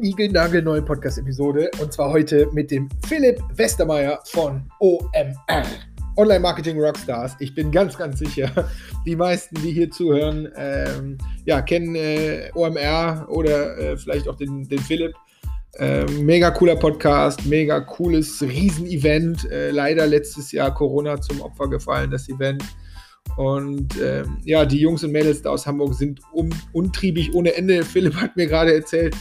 niegelnagelneue Podcast-Episode und zwar heute mit dem Philipp Westermeier von OMR. Online Marketing Rockstars. Ich bin ganz, ganz sicher, die meisten, die hier zuhören, ähm, ja, kennen äh, OMR oder äh, vielleicht auch den, den Philipp. Äh, mega cooler Podcast, mega cooles Riesenevent. Äh, leider letztes Jahr Corona zum Opfer gefallen, das Event. Und ähm, ja, die Jungs und Mädels da aus Hamburg sind um, untriebig ohne Ende. Philipp hat mir gerade erzählt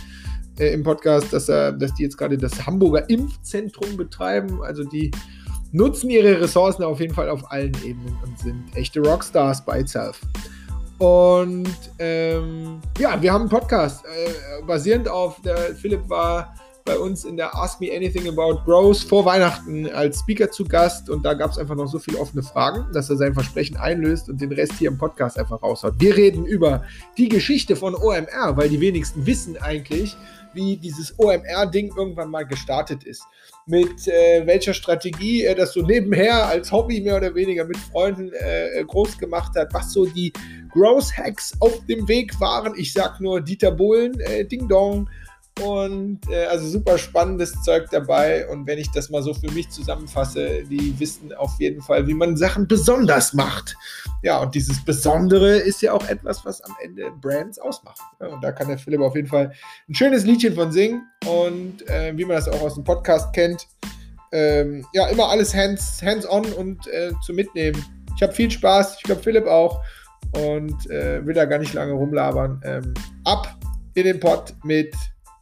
äh, im Podcast, dass, er, dass die jetzt gerade das Hamburger Impfzentrum betreiben. Also die nutzen ihre Ressourcen auf jeden Fall auf allen Ebenen und sind echte Rockstars by itself. Und ähm, ja, wir haben einen Podcast äh, basierend auf der Philipp war bei uns in der Ask Me Anything About Growth vor Weihnachten als Speaker zu Gast und da gab es einfach noch so viele offene Fragen, dass er sein Versprechen einlöst und den Rest hier im Podcast einfach raushaut. Wir reden über die Geschichte von OMR, weil die wenigsten wissen eigentlich, wie dieses OMR-Ding irgendwann mal gestartet ist. Mit äh, welcher Strategie er das so nebenher als Hobby mehr oder weniger mit Freunden äh, groß gemacht hat, was so die Growth Hacks auf dem Weg waren. Ich sag nur Dieter Bohlen, äh, Ding Dong, und äh, also super spannendes Zeug dabei. Und wenn ich das mal so für mich zusammenfasse, die wissen auf jeden Fall, wie man Sachen besonders macht. Ja, und dieses Besondere ist ja auch etwas, was am Ende Brands ausmacht. Ja, und da kann der Philipp auf jeden Fall ein schönes Liedchen von singen. Und äh, wie man das auch aus dem Podcast kennt, ähm, ja, immer alles hands, hands on und äh, zu mitnehmen. Ich habe viel Spaß, ich glaube Philipp auch. Und äh, will da gar nicht lange rumlabern. Ähm, ab in den Pod mit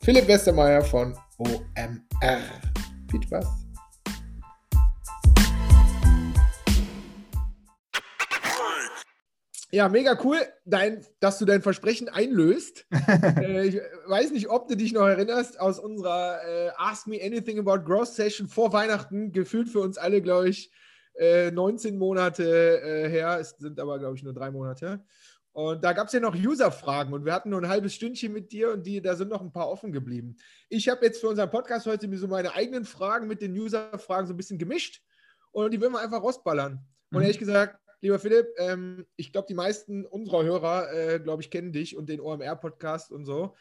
Philipp Westermeier von OMR. Viel Spaß. Ja, mega cool, dein, dass du dein Versprechen einlöst. äh, ich weiß nicht, ob du dich noch erinnerst aus unserer äh, Ask Me Anything About Growth Session vor Weihnachten, gefühlt für uns alle, glaube ich, äh, 19 Monate äh, her. Es sind aber, glaube ich, nur drei Monate. Und da gab es ja noch User-Fragen und wir hatten nur ein halbes Stündchen mit dir und die, da sind noch ein paar offen geblieben. Ich habe jetzt für unseren Podcast heute mir so meine eigenen Fragen mit den User-Fragen so ein bisschen gemischt und die würden wir einfach rausballern. Und mhm. ehrlich gesagt, lieber Philipp, ähm, ich glaube, die meisten unserer Hörer, äh, glaube ich, kennen dich und den OMR-Podcast und so.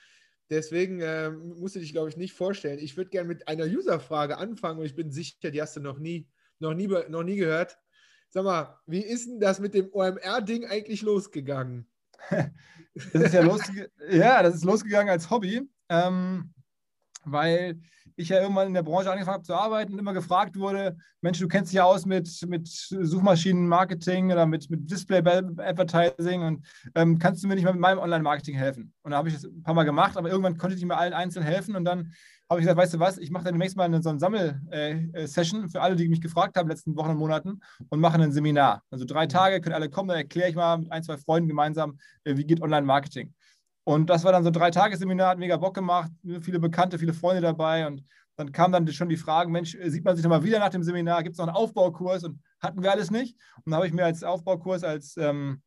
Deswegen äh, musst du dich, glaube ich, nicht vorstellen. Ich würde gerne mit einer User-Frage anfangen und ich bin sicher, die hast du noch nie, noch nie, noch nie gehört. Sag mal, wie ist denn das mit dem OMR-Ding eigentlich losgegangen? Das ist ja, losge ja, das ist losgegangen als Hobby, ähm, weil ich ja irgendwann in der Branche angefangen habe zu arbeiten und immer gefragt wurde, Mensch, du kennst dich ja aus mit, mit Suchmaschinenmarketing oder mit, mit Display-Advertising und ähm, kannst du mir nicht mal mit meinem Online-Marketing helfen? Und da habe ich das ein paar Mal gemacht, aber irgendwann konnte ich nicht mehr allen einzeln helfen und dann habe ich gesagt, weißt du was, ich mache dann demnächst mal eine, so eine Sammel-Session äh, für alle, die mich gefragt haben in den letzten Wochen und Monaten und mache ein Seminar. Also drei mhm. Tage, können alle kommen, dann erkläre ich mal mit ein, zwei Freunden gemeinsam, äh, wie geht Online-Marketing. Und das war dann so ein Drei-Tage-Seminar, hat mega Bock gemacht, viele Bekannte, viele Freunde dabei und dann kamen dann schon die Fragen, Mensch, äh, sieht man sich nochmal wieder nach dem Seminar, gibt es noch einen Aufbaukurs und hatten wir alles nicht. Und dann habe ich mir als Aufbaukurs, als ähm,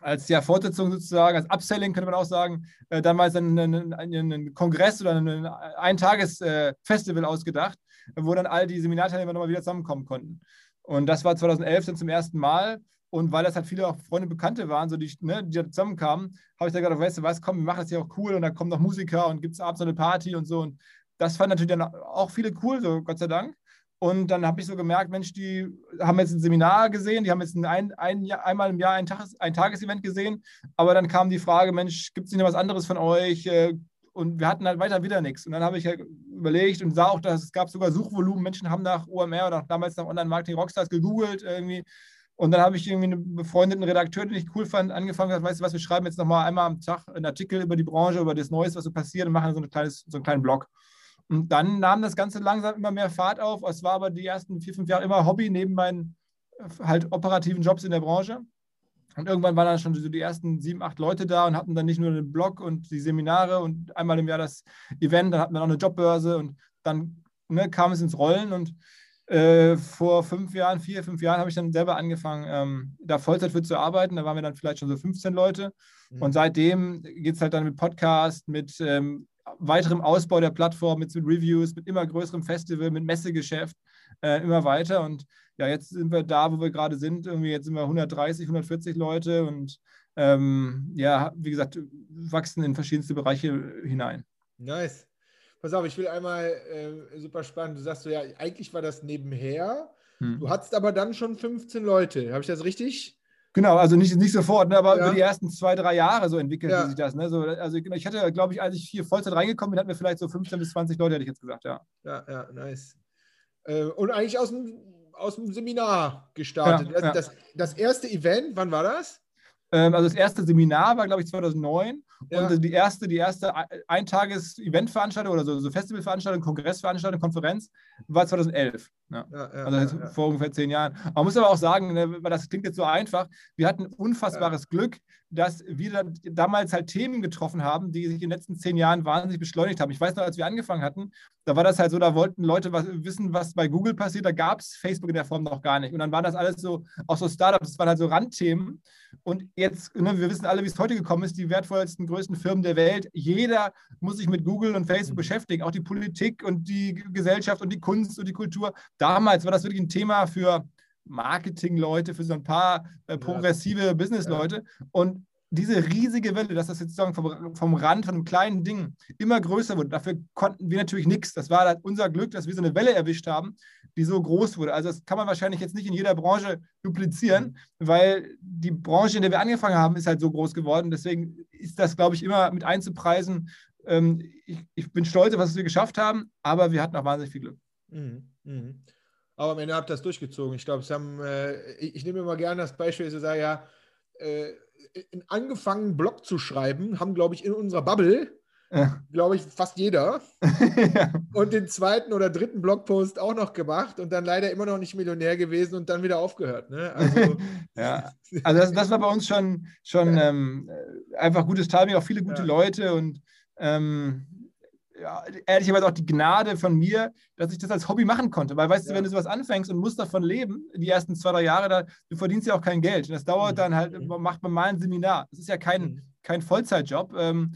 als ja, Fortsetzung sozusagen, als Upselling könnte man auch sagen, äh, damals einen, einen, einen, Kongress oder ein Eintagesfestival äh, ausgedacht, wo dann all die Seminarteilnehmer nochmal wieder zusammenkommen konnten. Und das war 2011 dann zum ersten Mal. Und weil das halt viele auch Freunde und Bekannte waren, so die, ne, die da zusammenkamen, habe ich da gedacht, weißt du was, komm, wir machen das hier auch cool und da kommen noch Musiker und gibt es abends noch eine Party und so. Und das fanden natürlich dann auch viele cool, so Gott sei Dank. Und dann habe ich so gemerkt, Mensch, die haben jetzt ein Seminar gesehen, die haben jetzt ein, ein, ein einmal im Jahr ein, Tages, ein Tagesevent gesehen. Aber dann kam die Frage, Mensch, gibt es nicht noch was anderes von euch? Äh, und wir hatten halt weiter wieder nichts. Und dann habe ich halt überlegt und sah auch, dass es gab sogar Suchvolumen. Menschen haben nach OMR oder damals nach Online-Marketing Rockstars gegoogelt irgendwie. Und dann habe ich irgendwie einen befreundeten Redakteur, den ich cool fand, angefangen, gesagt, weißt du was, wir schreiben jetzt nochmal einmal am Tag einen Artikel über die Branche, über das Neues, was so passiert und machen so, ein kleines, so einen kleinen Blog. Und dann nahm das Ganze langsam immer mehr Fahrt auf. Es war aber die ersten vier, fünf Jahre immer Hobby neben meinen äh, halt operativen Jobs in der Branche. Und irgendwann waren dann schon so die ersten sieben, acht Leute da und hatten dann nicht nur den Blog und die Seminare und einmal im Jahr das Event, dann hatten wir noch eine Jobbörse und dann ne, kam es ins Rollen und äh, vor fünf Jahren, vier, fünf Jahren habe ich dann selber angefangen, ähm, da Vollzeit für zu arbeiten. Da waren wir dann vielleicht schon so 15 Leute. Mhm. Und seitdem geht es halt dann mit Podcast, mit ähm, weiterem Ausbau der Plattform, mit, mit Reviews, mit immer größerem Festival, mit Messegeschäft, äh, immer weiter. Und ja, jetzt sind wir da, wo wir gerade sind. Irgendwie jetzt sind wir 130, 140 Leute und ähm, ja, wie gesagt, wachsen in verschiedenste Bereiche hinein. Nice. Pass auf, ich will einmal, äh, super spannend, du sagst so, ja, eigentlich war das nebenher. Hm. Du hattest aber dann schon 15 Leute, habe ich das richtig? Genau, also nicht, nicht sofort, ne, aber ja. über die ersten zwei, drei Jahre so entwickelt ja. sich das. Ne? So, also ich hatte, glaube ich, als ich hier Vollzeit reingekommen bin, hatten wir vielleicht so 15 bis 20 Leute, hätte ich jetzt gesagt, ja. Ja, ja, nice. Äh, und eigentlich aus dem, aus dem Seminar gestartet. Ja, das, das, das erste Event, wann war das? Ähm, also das erste Seminar war, glaube ich, 2009 ja. und die erste, die erste Eintages-Eventveranstaltung oder so, so Festivalveranstaltung, Kongressveranstaltung, Konferenz war 2011. Ja. Ja, also vor ungefähr zehn Jahren. Man muss aber auch sagen, ne, weil das klingt jetzt so einfach, wir hatten unfassbares Glück, dass wir damals halt Themen getroffen haben, die sich in den letzten zehn Jahren wahnsinnig beschleunigt haben. Ich weiß noch, als wir angefangen hatten, da war das halt so, da wollten Leute was, wissen, was bei Google passiert, da gab es Facebook in der Form noch gar nicht. Und dann waren das alles so, auch so Startups, das waren halt so Randthemen. Und jetzt, ne, wir wissen alle, wie es heute gekommen ist, die wertvollsten, größten Firmen der Welt. Jeder muss sich mit Google und Facebook mhm. beschäftigen, auch die Politik und die Gesellschaft und die Kunst und die Kultur. Damals war das wirklich ein Thema für Marketing-Leute, für so ein paar äh, progressive ja. Business-Leute. Und diese riesige Welle, dass das jetzt sozusagen vom, vom Rand, von einem kleinen Ding immer größer wurde, dafür konnten wir natürlich nichts. Das war halt unser Glück, dass wir so eine Welle erwischt haben, die so groß wurde. Also das kann man wahrscheinlich jetzt nicht in jeder Branche duplizieren, mhm. weil die Branche, in der wir angefangen haben, ist halt so groß geworden. Deswegen ist das, glaube ich, immer mit einzupreisen. Ähm, ich, ich, bin stolz, was wir geschafft haben, aber wir hatten auch wahnsinnig viel Glück. Mhm. Mhm. Aber am Ende habt ihr das durchgezogen. Ich glaube, es haben, äh, ich, ich, nehme immer gerne das Beispiel, dass ich sage, ja, äh, angefangen, Blog zu schreiben, haben, glaube ich, in unserer Bubble, ja. glaube ich, fast jeder. ja. Und den zweiten oder dritten Blogpost auch noch gemacht und dann leider immer noch nicht Millionär gewesen und dann wieder aufgehört. Ne? Also, ja, also das, das, war bei uns schon, schon ähm, einfach gutes Timing, auch viele gute Leute und ähm, ja, ehrlicherweise auch die Gnade von mir, dass ich das als Hobby machen konnte. Weil, weißt ja. du, wenn du sowas anfängst und musst davon leben, die ersten zwei, drei Jahre, da, du verdienst ja auch kein Geld. Und das dauert mhm. dann halt, mhm. macht man mal ein Seminar. Das ist ja kein, mhm. kein Vollzeitjob. Ähm,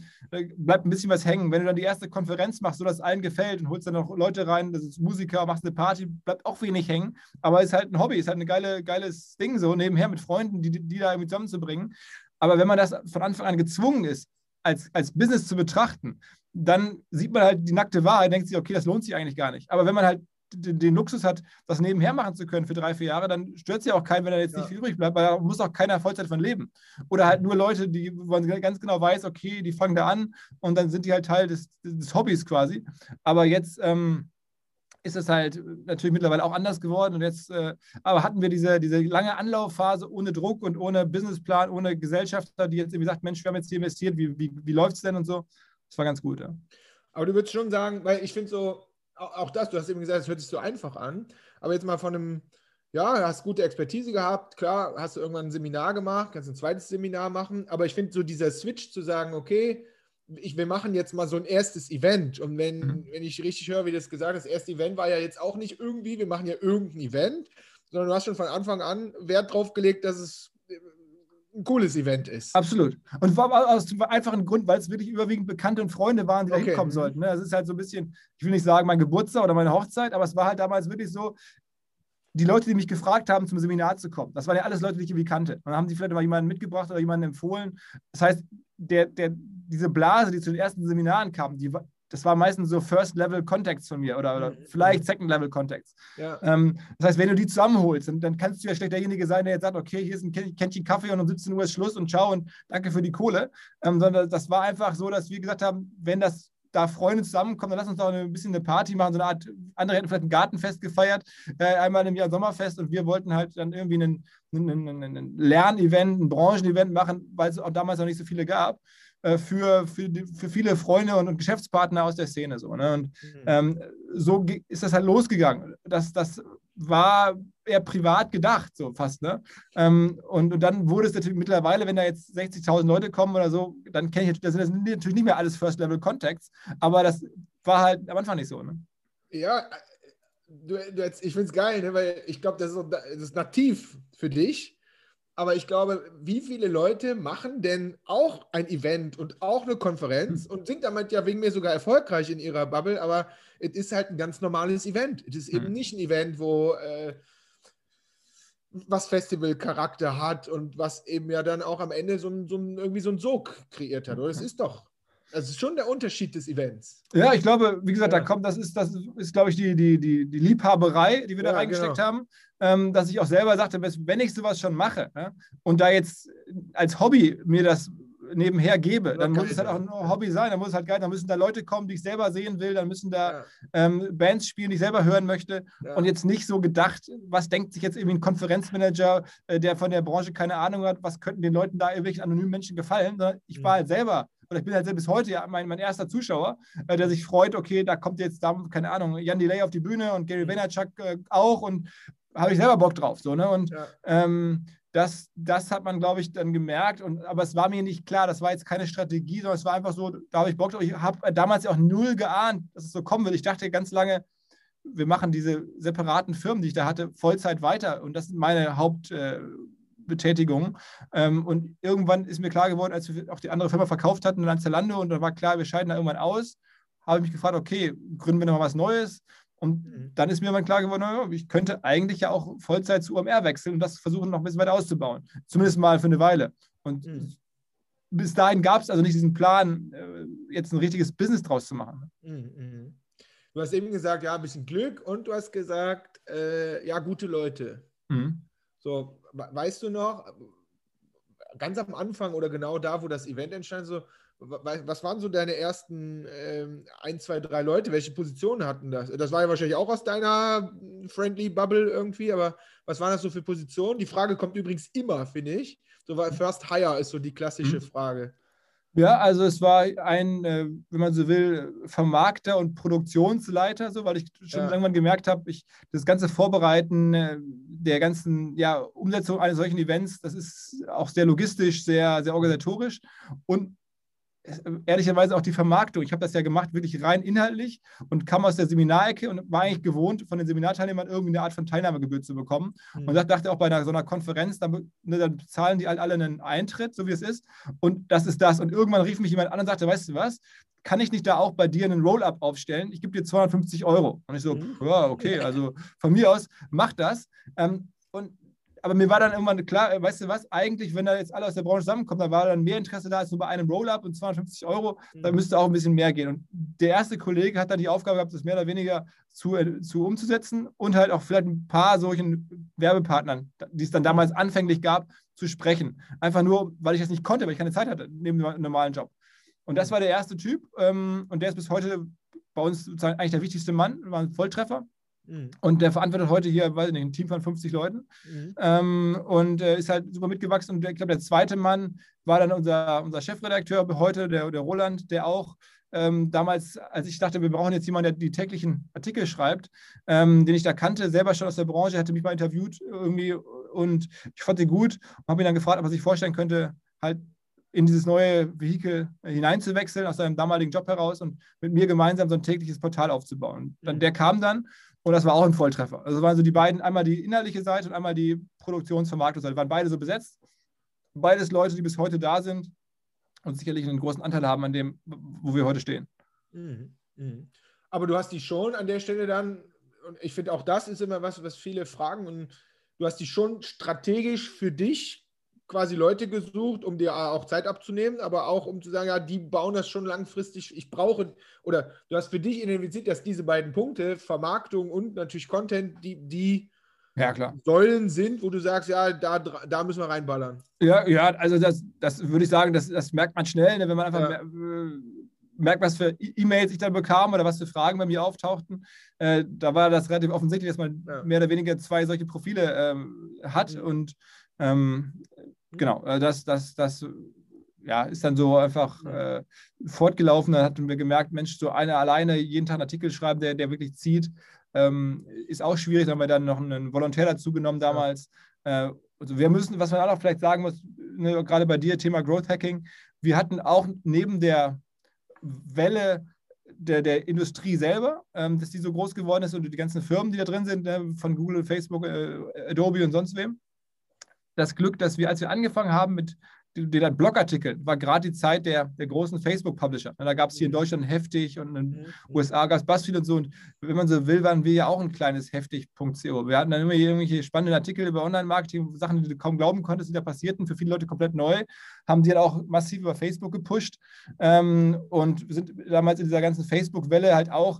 bleibt ein bisschen was hängen. Wenn du dann die erste Konferenz machst, so dass allen gefällt und holst dann noch Leute rein, das ist Musiker, machst eine Party, bleibt auch wenig hängen. Aber es ist halt ein Hobby, ist halt ein geile, geiles Ding, so nebenher mit Freunden, die, die da irgendwie zusammenzubringen. Aber wenn man das von Anfang an gezwungen ist, als, als Business zu betrachten, dann sieht man halt die nackte Wahrheit, denkt sich, okay, das lohnt sich eigentlich gar nicht. Aber wenn man halt den, Luxus hat, das nebenher machen zu können für drei, vier Jahre, dann stört es ja auch keinen, wenn da jetzt ja. nicht viel übrig bleibt, weil da muss auch keiner Vollzeit von leben. Oder halt nur Leute, die, man ganz genau weiß, okay, die fangen da an und dann sind die halt Teil des, des Hobbys quasi. Aber jetzt ähm, ist es halt natürlich mittlerweile auch anders geworden und jetzt, äh, aber hatten wir diese, diese lange Anlaufphase ohne Druck und ohne Businessplan, ohne Gesellschafter, die jetzt irgendwie sagt, Mensch, wir haben jetzt hier investiert, wie, wie, wie läuft es denn und so. Das war ganz gut, ja. Aber du würdest schon sagen, weil ich finde so, auch das, du hast eben gesagt, es hört sich so einfach an, aber jetzt mal von einem, ja, hast gute Expertise gehabt, klar, hast du irgendwann ein Seminar gemacht, kannst ein zweites Seminar machen, aber ich finde so dieser Switch zu sagen, okay, ich, wir machen jetzt mal so ein erstes Event. Und wenn, mhm. wenn ich richtig höre, wie das gesagt hast, das erste Event war ja jetzt auch nicht irgendwie, wir machen ja irgendein Event, sondern du hast schon von Anfang an Wert drauf gelegt, dass es ein cooles Event ist. Absolut. Und war aus dem einfachen Grund, weil es wirklich überwiegend Bekannte und Freunde waren, die okay. da hinkommen sollten. Es ist halt so ein bisschen, ich will nicht sagen mein Geburtstag oder meine Hochzeit, aber es war halt damals wirklich so, die Leute, die mich gefragt haben, zum Seminar zu kommen, das waren ja alles Leute, die ich irgendwie kannte. Und dann haben sie vielleicht mal jemanden mitgebracht oder jemanden empfohlen. Das heißt, der, der, diese Blase, die zu den ersten Seminaren kam, die, das war meistens so First-Level-Contacts von mir oder, oder mhm. vielleicht. Second-Level-Contacts. Ja. Ähm, das heißt, wenn du die zusammenholst, dann, dann kannst du ja schlecht derjenige sein, der jetzt sagt, okay, hier ist ein Kännchen Kaffee und um 17 Uhr ist Schluss und ciao und danke für die Kohle. Ähm, sondern das war einfach so, dass wir gesagt haben, wenn das da Freunde zusammenkommen, dann lass uns doch ein bisschen eine Party machen, so eine Art, andere hätten vielleicht ein Gartenfest gefeiert, äh, einmal im Jahr Sommerfest und wir wollten halt dann irgendwie ein Lernevent, ein Branchenevent machen, weil es auch damals noch nicht so viele gab. Äh, für, für, für viele Freunde und, und Geschäftspartner aus der Szene. So, ne? Und mhm. ähm, so ist das halt losgegangen. Das, das war eher privat gedacht, so fast. Ne? Ähm, und, und dann wurde es natürlich mittlerweile, wenn da jetzt 60.000 Leute kommen oder so, dann kenne ich, das sind das natürlich nicht mehr alles First-Level-Contacts, aber das war halt am Anfang nicht so. Ne? Ja, du, du, ich finde es geil, ne? weil ich glaube, das, das, ist nativ für dich aber ich glaube, wie viele Leute machen denn auch ein Event und auch eine Konferenz hm. und sind damit ja wegen mir sogar erfolgreich in ihrer Bubble, aber es ist halt ein ganz normales Event. Es ist eben hm. nicht ein Event, wo äh, was Festivalcharakter hat und was eben ja dann auch am Ende so ein, so ein, irgendwie so einen Sog kreiert hat. Oder es ist doch Also schon der Unterschied des Events. Ja, ich glaube, wie gesagt, ja. da kommt, das ist, das ist, glaube ich, die, die, die, die Liebhaberei, die wir ja, da reingesteckt genau. haben, ähm, dass ich auch selber sagte, wenn ich sowas schon mache ja, und da jetzt als Hobby mir das nebenher gebe, dann muss es halt auch ein Hobby sein, dann muss es halt geil, dann müssen da Leute kommen, die ich selber sehen will, dann müssen da ja. ähm, Bands spielen, die ich selber hören möchte ja. und jetzt nicht so gedacht, was denkt sich jetzt irgendwie ein Konferenzmanager, äh, der von der Branche keine Ahnung hat, was könnten den Leuten da irgendwelchen anonymen Menschen gefallen, sondern ich war mhm. halt selber oder ich bin halt bis heute ja mein, mein erster Zuschauer, äh, der sich freut, okay, da kommt jetzt da, keine Ahnung, Jan Delay auf die Bühne und Gary mhm. Vaynerchuk äh, auch und habe ich selber Bock drauf. So, ne? Und ja. ähm, das, das hat man, glaube ich, dann gemerkt. Und, aber es war mir nicht klar, das war jetzt keine Strategie, sondern es war einfach so, da habe ich Bock drauf. Ich habe damals auch null geahnt, dass es so kommen wird. Ich dachte ganz lange, wir machen diese separaten Firmen, die ich da hatte, Vollzeit weiter. Und das sind meine Hauptbetätigungen. Äh, ähm, und irgendwann ist mir klar geworden, als wir auch die andere Firma verkauft hatten, dann Zalando, und dann war klar, wir scheiden da irgendwann aus, habe ich mich gefragt, okay, gründen wir noch mal was Neues? Und mhm. dann ist mir mal klar geworden, ich könnte eigentlich ja auch Vollzeit zu UMR wechseln und das versuchen noch ein bisschen weiter auszubauen. Zumindest mal für eine Weile. Und mhm. bis dahin gab es also nicht diesen Plan, äh, jetzt ein richtiges Business draus zu machen. Mhm, mhm. Du hast eben gesagt, ja, ein bisschen Glück und du hast gesagt, äh, ja, gute Leute. Mhm. So, weißt du noch, ganz am Anfang oder genau da, wo das Event entstand, so, was waren so deine ersten ähm, ein, zwei, drei Leute? Welche Positionen hatten das? Das war ja wahrscheinlich auch aus deiner Friendly Bubble irgendwie, aber was waren das so für Positionen? Die Frage kommt übrigens immer, finde ich. So war First Hire ist so die klassische mhm. Frage. Ja, also es war ein, äh, wenn man so will, Vermarkter und Produktionsleiter, so, weil ich schon ja. irgendwann gemerkt habe, ich das ganze Vorbereiten äh, der ganzen ja, Umsetzung eines solchen Events, das ist auch sehr logistisch, sehr, sehr organisatorisch. Und ehrlicherweise auch die Vermarktung. Ich habe das ja gemacht, wirklich rein inhaltlich und kam aus der Seminarecke und war eigentlich gewohnt, von den Seminarteilnehmern irgendwie eine Art von Teilnahmegebühr zu bekommen. Mhm. Und dachte auch bei einer, so einer Konferenz, dann, ne, dann bezahlen die halt alle einen Eintritt, so wie es ist. Und das ist das. Und irgendwann rief mich jemand an und sagte, weißt du was, kann ich nicht da auch bei dir einen Roll-up aufstellen? Ich gebe dir 250 Euro. Und ich so, mhm. ja, okay, also von mir aus, mach das. Ähm, aber mir war dann irgendwann klar, äh, weißt du was, eigentlich, wenn da jetzt alle aus der Branche zusammenkommen, dann war dann mehr Interesse da als nur bei einem Roll-Up und 250 Euro, mhm. dann müsste auch ein bisschen mehr gehen. Und der erste Kollege hat dann die Aufgabe gehabt, das mehr oder weniger zu, äh, zu umzusetzen und halt auch vielleicht ein paar solchen Werbepartnern, die es dann damals anfänglich gab, zu sprechen. Einfach nur, weil ich das nicht konnte, weil ich keine Zeit hatte, neben dem normalen Job. Und das war der erste Typ ähm, und der ist bis heute bei uns eigentlich der wichtigste Mann, war ein Volltreffer. Mhm. Und der verantwortet heute hier, weiß ich nicht, ein Team von 50 Leuten mhm. ähm, und äh, ist halt super mitgewachsen. Und ich glaube, der zweite Mann war dann unser, unser Chefredakteur heute, der, der Roland, der auch ähm, damals, als ich dachte, wir brauchen jetzt jemanden, der die täglichen Artikel schreibt, ähm, den ich da kannte, selber schon aus der Branche, hatte mich mal interviewt irgendwie und ich fand ihn gut und habe ihn dann gefragt, ob er sich vorstellen könnte, halt in dieses neue Vehikel hineinzuwechseln aus seinem damaligen Job heraus und mit mir gemeinsam so ein tägliches Portal aufzubauen. Dann, mhm. der kam dann und das war auch ein Volltreffer. Also waren so die beiden, einmal die inhaltliche Seite und einmal die Produktionsvermarktungsseite, waren beide so besetzt. Beides Leute, die bis heute da sind und sicherlich einen großen Anteil haben an dem, wo wir heute stehen. Mhm. Mhm. Aber du hast die schon an der Stelle dann, und ich finde auch das ist immer was, was viele fragen, und du hast die schon strategisch für dich quasi Leute gesucht, um dir auch Zeit abzunehmen, aber auch um zu sagen, ja, die bauen das schon langfristig. Ich brauche, oder du hast für dich identifiziert, dass diese beiden Punkte, Vermarktung und natürlich Content, die, die ja, klar. Säulen sind, wo du sagst, ja, da, da müssen wir reinballern. Ja, ja, also das, das würde ich sagen, das, das merkt man schnell, ne, wenn man einfach ja. Äh, merkt, was für e- E-Mails ich dann bekam oder was für Fragen bei mir auftauchten. Äh, da war das relativ offensichtlich, dass man ja. mehr oder weniger zwei solche Profile ähm, hat mhm. und ähm, genau, äh, das, das, das ja, ist dann so einfach äh, fortgelaufen. Dann hatten wir gemerkt, Mensch, so einer alleine jeden Tag einen Artikel schreiben, der, der wirklich zieht, ähm, ist auch schwierig. Da haben wir dann noch einen Volontär dazu genommen damals. Ja. Äh, also wir müssen, was man auch noch vielleicht sagen muss, ne, gerade bei dir, Thema Growth Hacking, wir hatten auch neben der Welle der, der Industrie selber, ähm, dass die so groß geworden ist und die ganzen Firmen, die da drin sind, ne, von Google, Facebook, äh, Adobe und sonst wem, das Glück, dass wir, als wir angefangen haben mit den dann Blogartikel, war gerade die Zeit der, der großen Facebook-Publisher. Da gab es hier in mhm. Deutschland heftig und in den mhm. USA gab es BuzzFeed und so. Und wenn man so will, waren wir ja auch ein kleines heftig.co. Wir hatten dann immer irgendwelche spannenden Artikel über Online-Marketing, Sachen, die du kaum glauben konntest, die da passierten, für viele Leute komplett neu. Haben die dann auch massiv über Facebook gepusht ähm, und sind damals in dieser ganzen Facebook-Welle halt auch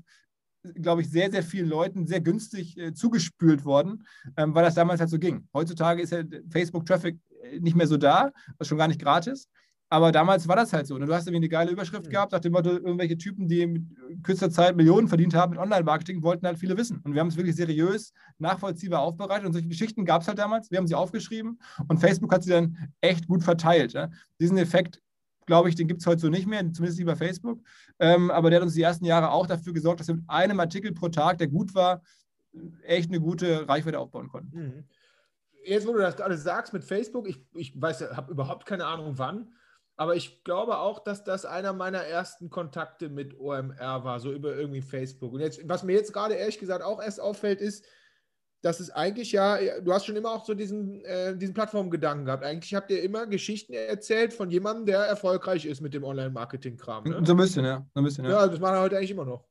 glaube ich, sehr, sehr vielen Leuten sehr günstig äh, zugespült worden, ähm, weil das damals halt so ging. Heutzutage ist ja Facebook-Traffic nicht mehr so da, was schon gar nicht gratis. Aber damals war das halt so. Ne? du hast irgendwie eine geile Überschrift mhm. gehabt, nach dem Motto, irgendwelche Typen, die mit kürzester Zeit Millionen verdient haben mit Online-Marketing, wollten halt viele wissen. Und wir haben es wirklich seriös, nachvollziehbar aufbereitet. Und solche Geschichten gab es halt damals. Wir haben sie aufgeschrieben und Facebook hat sie dann echt gut verteilt. Ja? Diesen Effekt, glaube ich, den gibt es heute so nicht mehr, zumindest nicht bei Facebook. Ähm, aber der hat uns die ersten Jahre auch dafür gesorgt, dass wir mit einem Artikel pro Tag, der gut war, echt eine gute Reichweite aufbauen konnten. Mhm jetzt, wo du das alles sagst mit Facebook, ich, ich weiß, habe überhaupt keine Ahnung wann, aber ich glaube auch, dass das einer meiner ersten Kontakte mit OMR war, so über irgendwie Facebook. Und jetzt, was mir jetzt gerade ehrlich gesagt auch erst auffällt, ist, dass es eigentlich ja, du hast schon immer auch so diesen, äh, diesen Plattformgedanken gehabt. Eigentlich habt ihr immer Geschichten erzählt von jemandem, der erfolgreich ist mit dem Online-Marketing-Kram. Ne? So ein bisschen, ja. So ein bisschen, ja. ja, das machen wir heute eigentlich immer noch.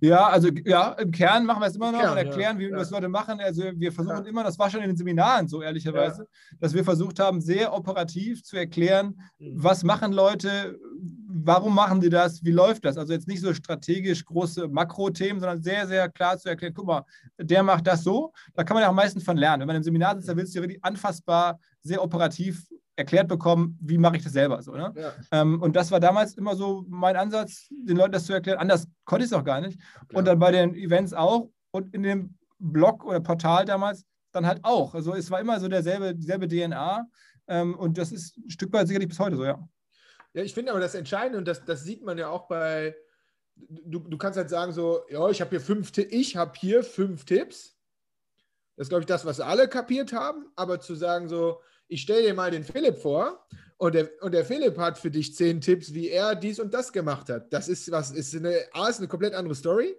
Ja, also ja, im Kern machen wir es immer noch Kern, und erklären, ja, wie wir das Leute machen. Also wir versuchen ja. immer, das war schon in den Seminaren so ehrlicherweise, dass wir versucht haben, sehr operativ zu erklären, mhm. was machen Leute, warum machen die das, wie läuft das. Also jetzt nicht so strategisch große Makrothemen, sondern sehr, sehr klar zu erklären, guck mal, der macht das so, da kann man ja am meisten von lernen. Wenn man im Seminar sitzt, da willst du ja wirklich anfassbar, sehr operativ erklärt bekommen, wie mache ich das selber so. Ne? Ja. Ähm, und das war damals immer so mein Ansatz, den Leuten das zu erklären. Anders konnte ich es auch gar nicht. Klar. Und dann bei den Events auch und in dem Blog oder Portal damals dann halt auch. Also es war immer so derselbe, dieselbe DNA. Ähm, und das ist ein Stück weit sicherlich bis heute so, ja. Ja, ich finde aber das Entscheidende, und das, das sieht man ja auch bei, du, du kannst halt sagen so, ja, ich habe hier fünf, ich habe hier fünf Tipps. Das ist, glaube ich, das, was alle kapiert haben. Aber zu sagen so, ich stelle dir mal den Philipp vor und der, und der Philipp hat für dich zehn Tipps, wie er dies und das gemacht hat. Das ist was, ist eine, A, ist eine komplett andere Story.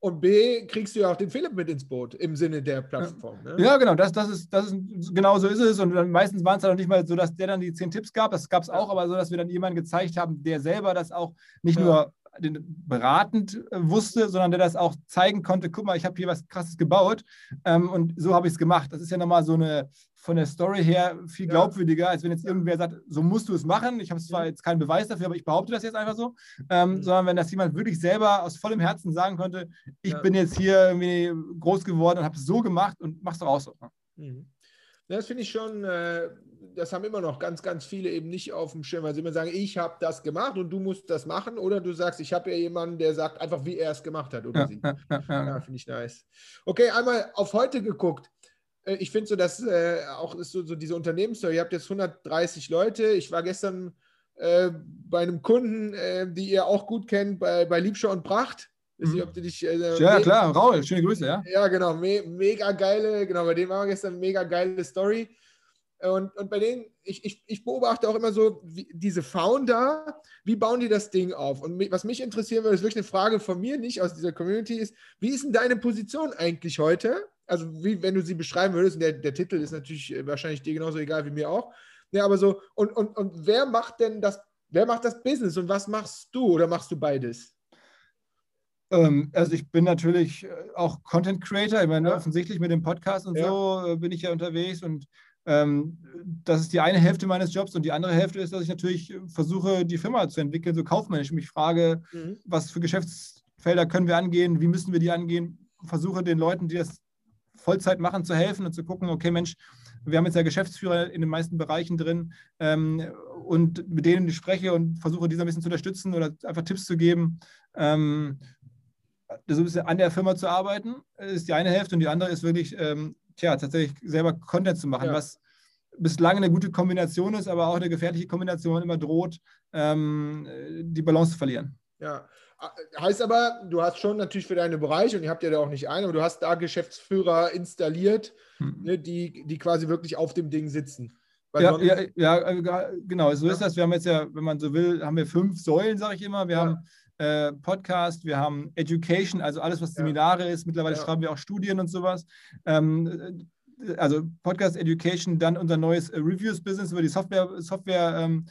Und B, kriegst du ja auch den Philipp mit ins Boot im Sinne der Plattform. Ne? Ja, genau, das, das ist, das ist, genau so ist es. Und dann meistens waren es dann auch nicht mal so, dass der dann die zehn Tipps gab. Das gab es auch, aber so, dass wir dann jemanden gezeigt haben, der selber das auch nicht ja. nur beratend äh, wusste, sondern der das auch zeigen konnte, guck mal, ich habe hier was krasses gebaut ähm, und so habe ich es gemacht. Das ist ja nochmal so eine von der Story her viel glaubwürdiger, als wenn jetzt irgendwer sagt, so musst du es machen. Ich habe zwar jetzt keinen Beweis dafür, aber ich behaupte das jetzt einfach so. Ähm, mhm. Sondern wenn das jemand wirklich selber aus vollem Herzen sagen könnte, ich ja. bin jetzt hier irgendwie groß geworden und habe es so gemacht und mach's doch auch so. Mhm. Das finde ich schon, äh, das haben immer noch ganz, ganz viele eben nicht auf dem Schirm, weil sie immer sagen, ich habe das gemacht und du musst das machen. Oder du sagst, ich habe ja jemanden, der sagt einfach, wie er es gemacht hat oder ja, sie. Ja, ja, ja finde ich nice. Okay, einmal auf heute geguckt. Äh, ich finde so, dass äh, auch ist so, so diese Unternehmensstory. Ihr habt jetzt 130 Leute. Ich war gestern äh, bei einem Kunden, äh, die ihr auch gut kennt, bei, bei Liebschau und Pracht. Mhm. dich. Äh, ja, klar, Raul, schöne Grüße, ja. Ja, genau, me mega geile, genau, bei dem war gestern mega geile Story. Und, und bei denen, ich, ich, ich beobachte auch immer so, wie, diese Founder, wie bauen die das Ding auf? Und was mich interessieren würde, ist wirklich eine Frage von mir, nicht aus dieser Community, ist, wie ist denn deine Position eigentlich heute? Also, wie, wenn du sie beschreiben würdest, und der, der Titel ist natürlich äh, wahrscheinlich dir genauso egal wie mir auch. Ja, aber so, und, und, und wer macht denn das, wer macht das Business und was machst du oder machst du beides? Ähm, also ich bin natürlich äh, auch Content Creator. Ich meine, ja. offensichtlich mit dem Podcast und ja. so äh, bin ich ja unterwegs und das ist die eine Hälfte meines Jobs und die andere Hälfte ist, dass ich natürlich versuche, die Firma zu entwickeln, so kaufmännisch. Mich frage, mhm. was für Geschäftsfelder können wir angehen, wie müssen wir die angehen, versuche den Leuten, die das Vollzeit machen, zu helfen und zu gucken, okay, Mensch, wir haben jetzt ja Geschäftsführer in den meisten Bereichen drin ähm, und mit denen ich spreche und versuche, diese ein bisschen zu unterstützen oder einfach Tipps zu geben. Ähm, so ein bisschen an der Firma zu arbeiten, ist die eine Hälfte und die andere ist wirklich, ähm, tja, tatsächlich selber Content zu machen, ja. was bislang eine gute Kombination ist, aber auch eine gefährliche Kombination immer droht, ähm, die Balance zu verlieren. Ja, heißt aber, du hast schon natürlich für deine Bereiche, und ihr habt ja da auch nicht einen, aber du hast da Geschäftsführer installiert, hm. ne, die, die quasi wirklich auf dem Ding sitzen. Ja, ja, ja, äh, genau, so ja. ist das. Wir haben jetzt ja, wenn man so will, haben wir fünf Säulen, sage ich immer. Wir haben äh, Podcast, wir haben Education, also alles, was Seminare ist. Mittlerweile ja. schreiben wir auch Studien und sowas. Ähm, also Podcast Education, dann unser neues äh, Reviews-Business über die Software-Reviews-Plattform Software, ähm,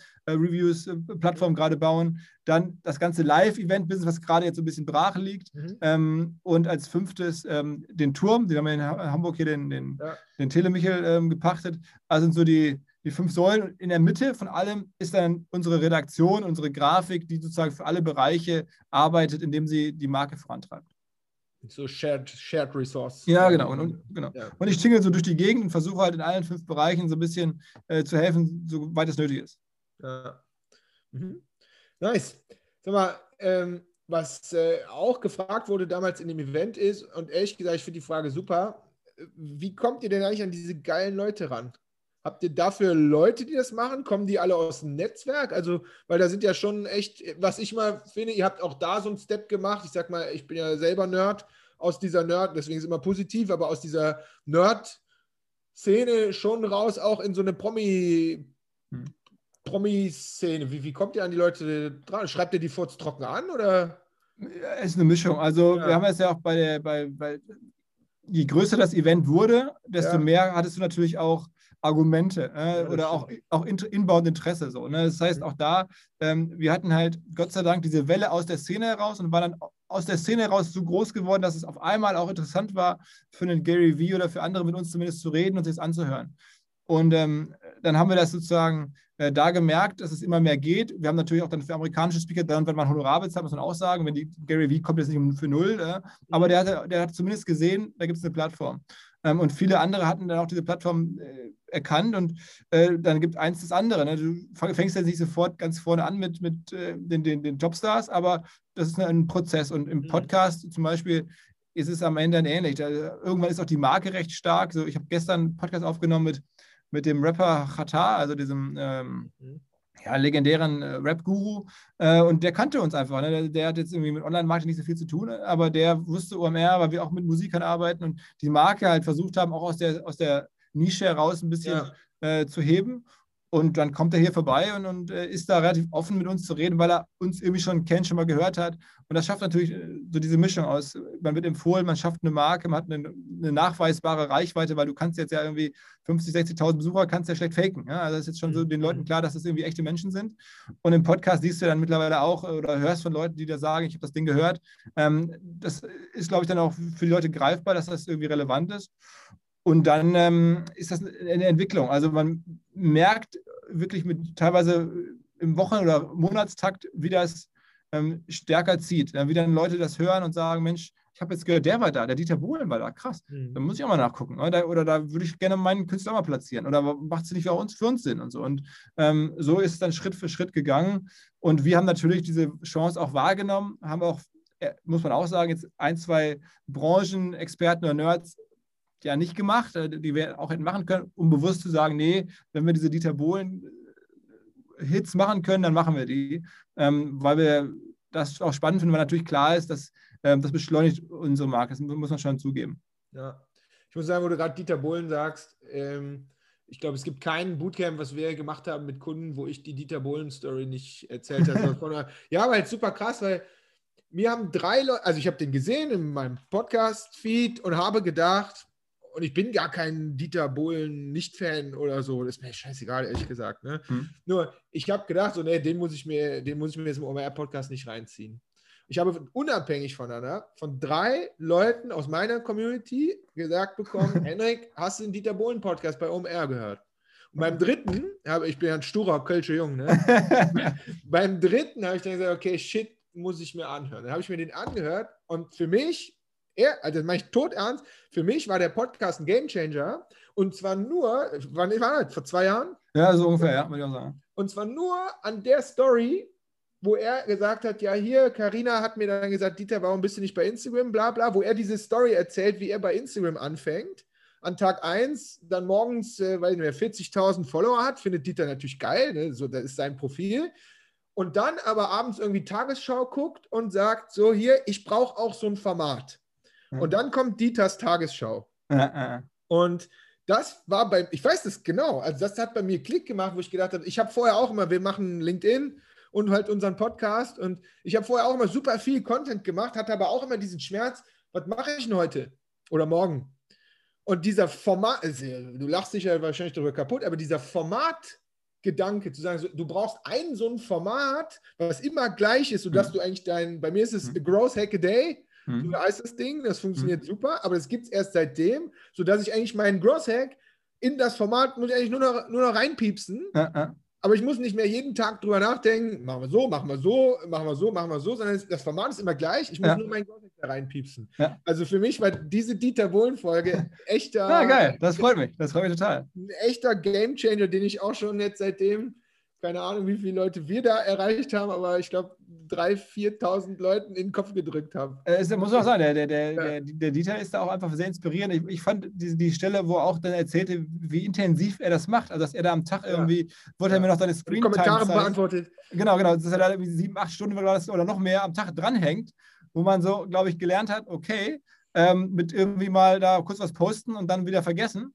äh, gerade bauen. Dann das ganze Live-Event-Business, was gerade jetzt so ein bisschen brach liegt. Mhm. Ähm, und als fünftes ähm, den Turm, den haben wir in Hamburg hier den, den, ja. den Telemichel ähm, gepachtet. Also sind so die, die fünf Säulen. Und in der Mitte von allem ist dann unsere Redaktion, unsere Grafik, die sozusagen für alle Bereiche arbeitet, indem sie die Marke vorantreibt. So Shared, shared Resource. Ja, genau. Und, und genau. Ja. und ich tingle so durch die Gegend und versuche halt in allen fünf Bereichen so ein bisschen äh, zu helfen, soweit es nötig ist. Ja. Mhm. Nice. Sag mal, ähm, was äh, auch gefragt wurde damals in dem Event ist, und ehrlich gesagt, ich finde die Frage super, wie kommt ihr denn eigentlich an diese geilen Leute ran? Habt ihr dafür Leute, die das machen? Kommen die alle aus dem Netzwerk? Also, weil da sind ja schon echt, was ich mal finde, ihr habt auch da so einen Step gemacht. Ich sag mal, ich bin ja selber Nerd aus dieser Nerd, deswegen ist es immer positiv, aber aus dieser Nerd-Szene schon raus, auch in so eine Promi- hm. Promi-Szene. Wie, wie kommt ihr an die Leute dran? Schreibt ihr die Furz trocken an oder? Es ist eine Mischung. Also ja. wir haben es ja auch bei der, bei, bei, je größer das Event wurde, desto ja. mehr hattest du natürlich auch Argumente äh, oder auch, auch inbound Interesse. So, ne? Das heißt, auch da, ähm, wir hatten halt Gott sei Dank diese Welle aus der Szene heraus und waren dann aus der Szene heraus so groß geworden, dass es auf einmal auch interessant war, für einen Gary Vee oder für andere mit uns zumindest zu reden und sich das anzuhören. Und ähm, dann haben wir das sozusagen äh, da gemerkt, dass es immer mehr geht. Wir haben natürlich auch dann für amerikanische Speaker, dann, wenn man Honorar bezahlt, muss man auch sagen, wenn die Gary Vee kommt jetzt nicht für null, äh, aber der hat, der hat zumindest gesehen, da gibt es eine Plattform. Ähm, und viele andere hatten dann auch diese Plattform äh, erkannt und äh, dann gibt eins das andere. Ne? Du fängst jetzt nicht sofort ganz vorne an mit, mit äh, den, den, den Jobstars, aber das ist ein Prozess. Und im mhm. Podcast zum Beispiel ist es am Ende dann ähnlich. Da, irgendwann ist auch die Marke recht stark. So, ich habe gestern einen Podcast aufgenommen mit, mit dem Rapper Chata, also diesem ähm, mhm ja, legendären äh, Rap-Guru äh, und der kannte uns einfach. Ne? Der, der, hat jetzt irgendwie mit Online-Marketing nicht so viel zu tun, aber der wusste OMR, weil wir auch mit Musikern arbeiten und die Marke halt versucht haben, auch aus der, aus der Nische heraus ein bisschen ja. äh, zu heben. Und dann kommt er hier vorbei und, und äh, ist da relativ offen mit uns zu reden, weil er uns irgendwie schon kennt, schon mal gehört hat. Und das schafft natürlich äh, so diese Mischung aus. Man wird empfohlen, man schafft eine Marke, man hat eine, eine nachweisbare Reichweite, weil du kannst jetzt ja irgendwie 50, 60.000 Besucher, kannst ja schlecht faken. Ja? Also ist jetzt schon so mhm. den Leuten klar, dass das irgendwie echte Menschen sind. Und im Podcast siehst du dann mittlerweile auch äh, oder hörst von Leuten, die da sagen, ich habe das Ding gehört. Ähm, das ist, glaube ich, dann auch für die Leute greifbar, dass das irgendwie relevant ist. Und dann ähm, ist das eine Entwicklung. Also man merkt wirklich mit teilweise im Wochen- oder Monatstakt, wie das ähm, stärker zieht. Dann wieder Leute das hören und sagen, Mensch, ich habe jetzt gehört, der war da, der Dieter Bohlen war da, krass. Mhm. Da muss ich auch mal nachgucken. Oder, oder da würde ich gerne meinen Künstler mal platzieren. Oder macht es nicht für uns, für uns Sinn und so. Und ähm, so ist es dann Schritt für Schritt gegangen. Und wir haben natürlich diese Chance auch wahrgenommen, haben auch, äh, muss man auch sagen, jetzt ein, zwei Branchenexperten oder Nerds ja nicht gemacht, äh, die wir auch hätten machen können, um bewusst zu sagen, nee, wenn wir diese Dieter Bohlen äh, Hits machen können, dann machen wir die, ähm, weil wir das auch spannend finden, weil natürlich klar ist, dass ähm, das beschleunigt unsere Marke, das muss man schon zugeben. Ja, ich muss sagen, wo du gerade Dieter Bohlen sagst, ähm, ich glaube, es gibt kein Bootcamp, was wir gemacht haben mit Kunden, wo ich die Dieter Bohlen-Story nicht erzählt habe. ja, weil es super krass, weil mir haben drei Leute, also ich habe den gesehen in meinem Podcast-Feed und habe gedacht, und ich bin gar kein Dieter Bohlen Nicht-Fan oder so. Das ist mir scheißegal, ehrlich gesagt. Ne? Hm. Nur, ich habe gedacht, so, nee, den muss ich mir, den muss ich mir jetzt im OMR-Podcast nicht reinziehen. Ich habe unabhängig voneinander von drei Leuten aus meiner Community gesagt bekommen: Henrik, hast du den Dieter Bohlen-Podcast bei OMR gehört? Und beim dritten, habe ich bin ja ein sturer Kölscher Jung, ne? beim dritten habe ich dann gesagt, okay, shit, muss ich mir anhören. Dann habe ich mir den angehört und für mich er, also das meine ich tot ernst, für mich war der Podcast ein Gamechanger und zwar nur, wann war das, vor zwei Jahren? Ja, so ungefähr, ja, würde ich auch sagen. Und zwar nur an der Story, wo er gesagt hat, ja hier, Karina hat mir dann gesagt, Dieter, warum bist du nicht bei Instagram, bla bla, wo er diese Story erzählt, wie er bei Instagram anfängt. An Tag 1 dann morgens, äh, weil er 40.000 Follower hat, findet Dieter natürlich geil, ne? so, das ist sein Profil und dann aber abends irgendwie Tagesschau guckt und sagt, so hier, ich brauche auch so ein Format. Und dann kommt Dieters Tagesschau. Und das war bei, ich weiß das genau, also das hat bei mir Klick gemacht, wo ich gedacht habe, ich habe vorher auch immer, wir machen LinkedIn und halt unseren Podcast und ich habe vorher auch immer super viel Content gemacht, hatte aber auch immer diesen Schmerz, was mache ich denn heute oder morgen? Und dieser Format, also, du lachst dich ja wahrscheinlich darüber kaputt, aber dieser Formatgedanke, zu sagen, du brauchst ein so ein Format, was immer gleich ist, sodass mhm. du eigentlich dein, bei mir ist es mhm. Growth Hack a Day, mhm. so heißt das Ding, das funktioniert mhm. super, aber es gibt es erst seitdem, sodass ich eigentlich meinen Growth Hack in das Format muss ich eigentlich nur noch, nur noch reinpiepsen. Ja, ja. Aber ich muss nicht mehr jeden Tag drüber nachdenken, machen wir so, machen wir so, machen wir so, machen wir so, sondern das Format ist immer gleich. Ich muss ja. nur meinen Gothic da reinpiepsen. Also für mich war diese Dieter Bohlen-Folge echter. Ja, geil, das freut mich. Das freut mich total. Ein echter Gamechanger, den ich auch schon jetzt seitdem keine Ahnung, wie viele Leute wir da erreicht haben, aber ich glaube, 3.000, 4.000 Leuten in den Kopf gedrückt haben. Äh, es muss auch sein, der, der, der, ja. der, Dieter ist da auch einfach sehr inspirierend. Ich, ich fand die, die Stelle, wo er auch dann erzählte, wie intensiv er das macht. Also, dass er da am Tag irgendwie, wollte er mir noch seine screen Kommentare beantwortet. Genau, genau, dass er da irgendwie sieben, acht Stunden oder noch mehr am Tag dranhängt, wo man so, glaube ich, gelernt hat, okay, ähm, mit irgendwie mal da kurz was posten und dann wieder vergessen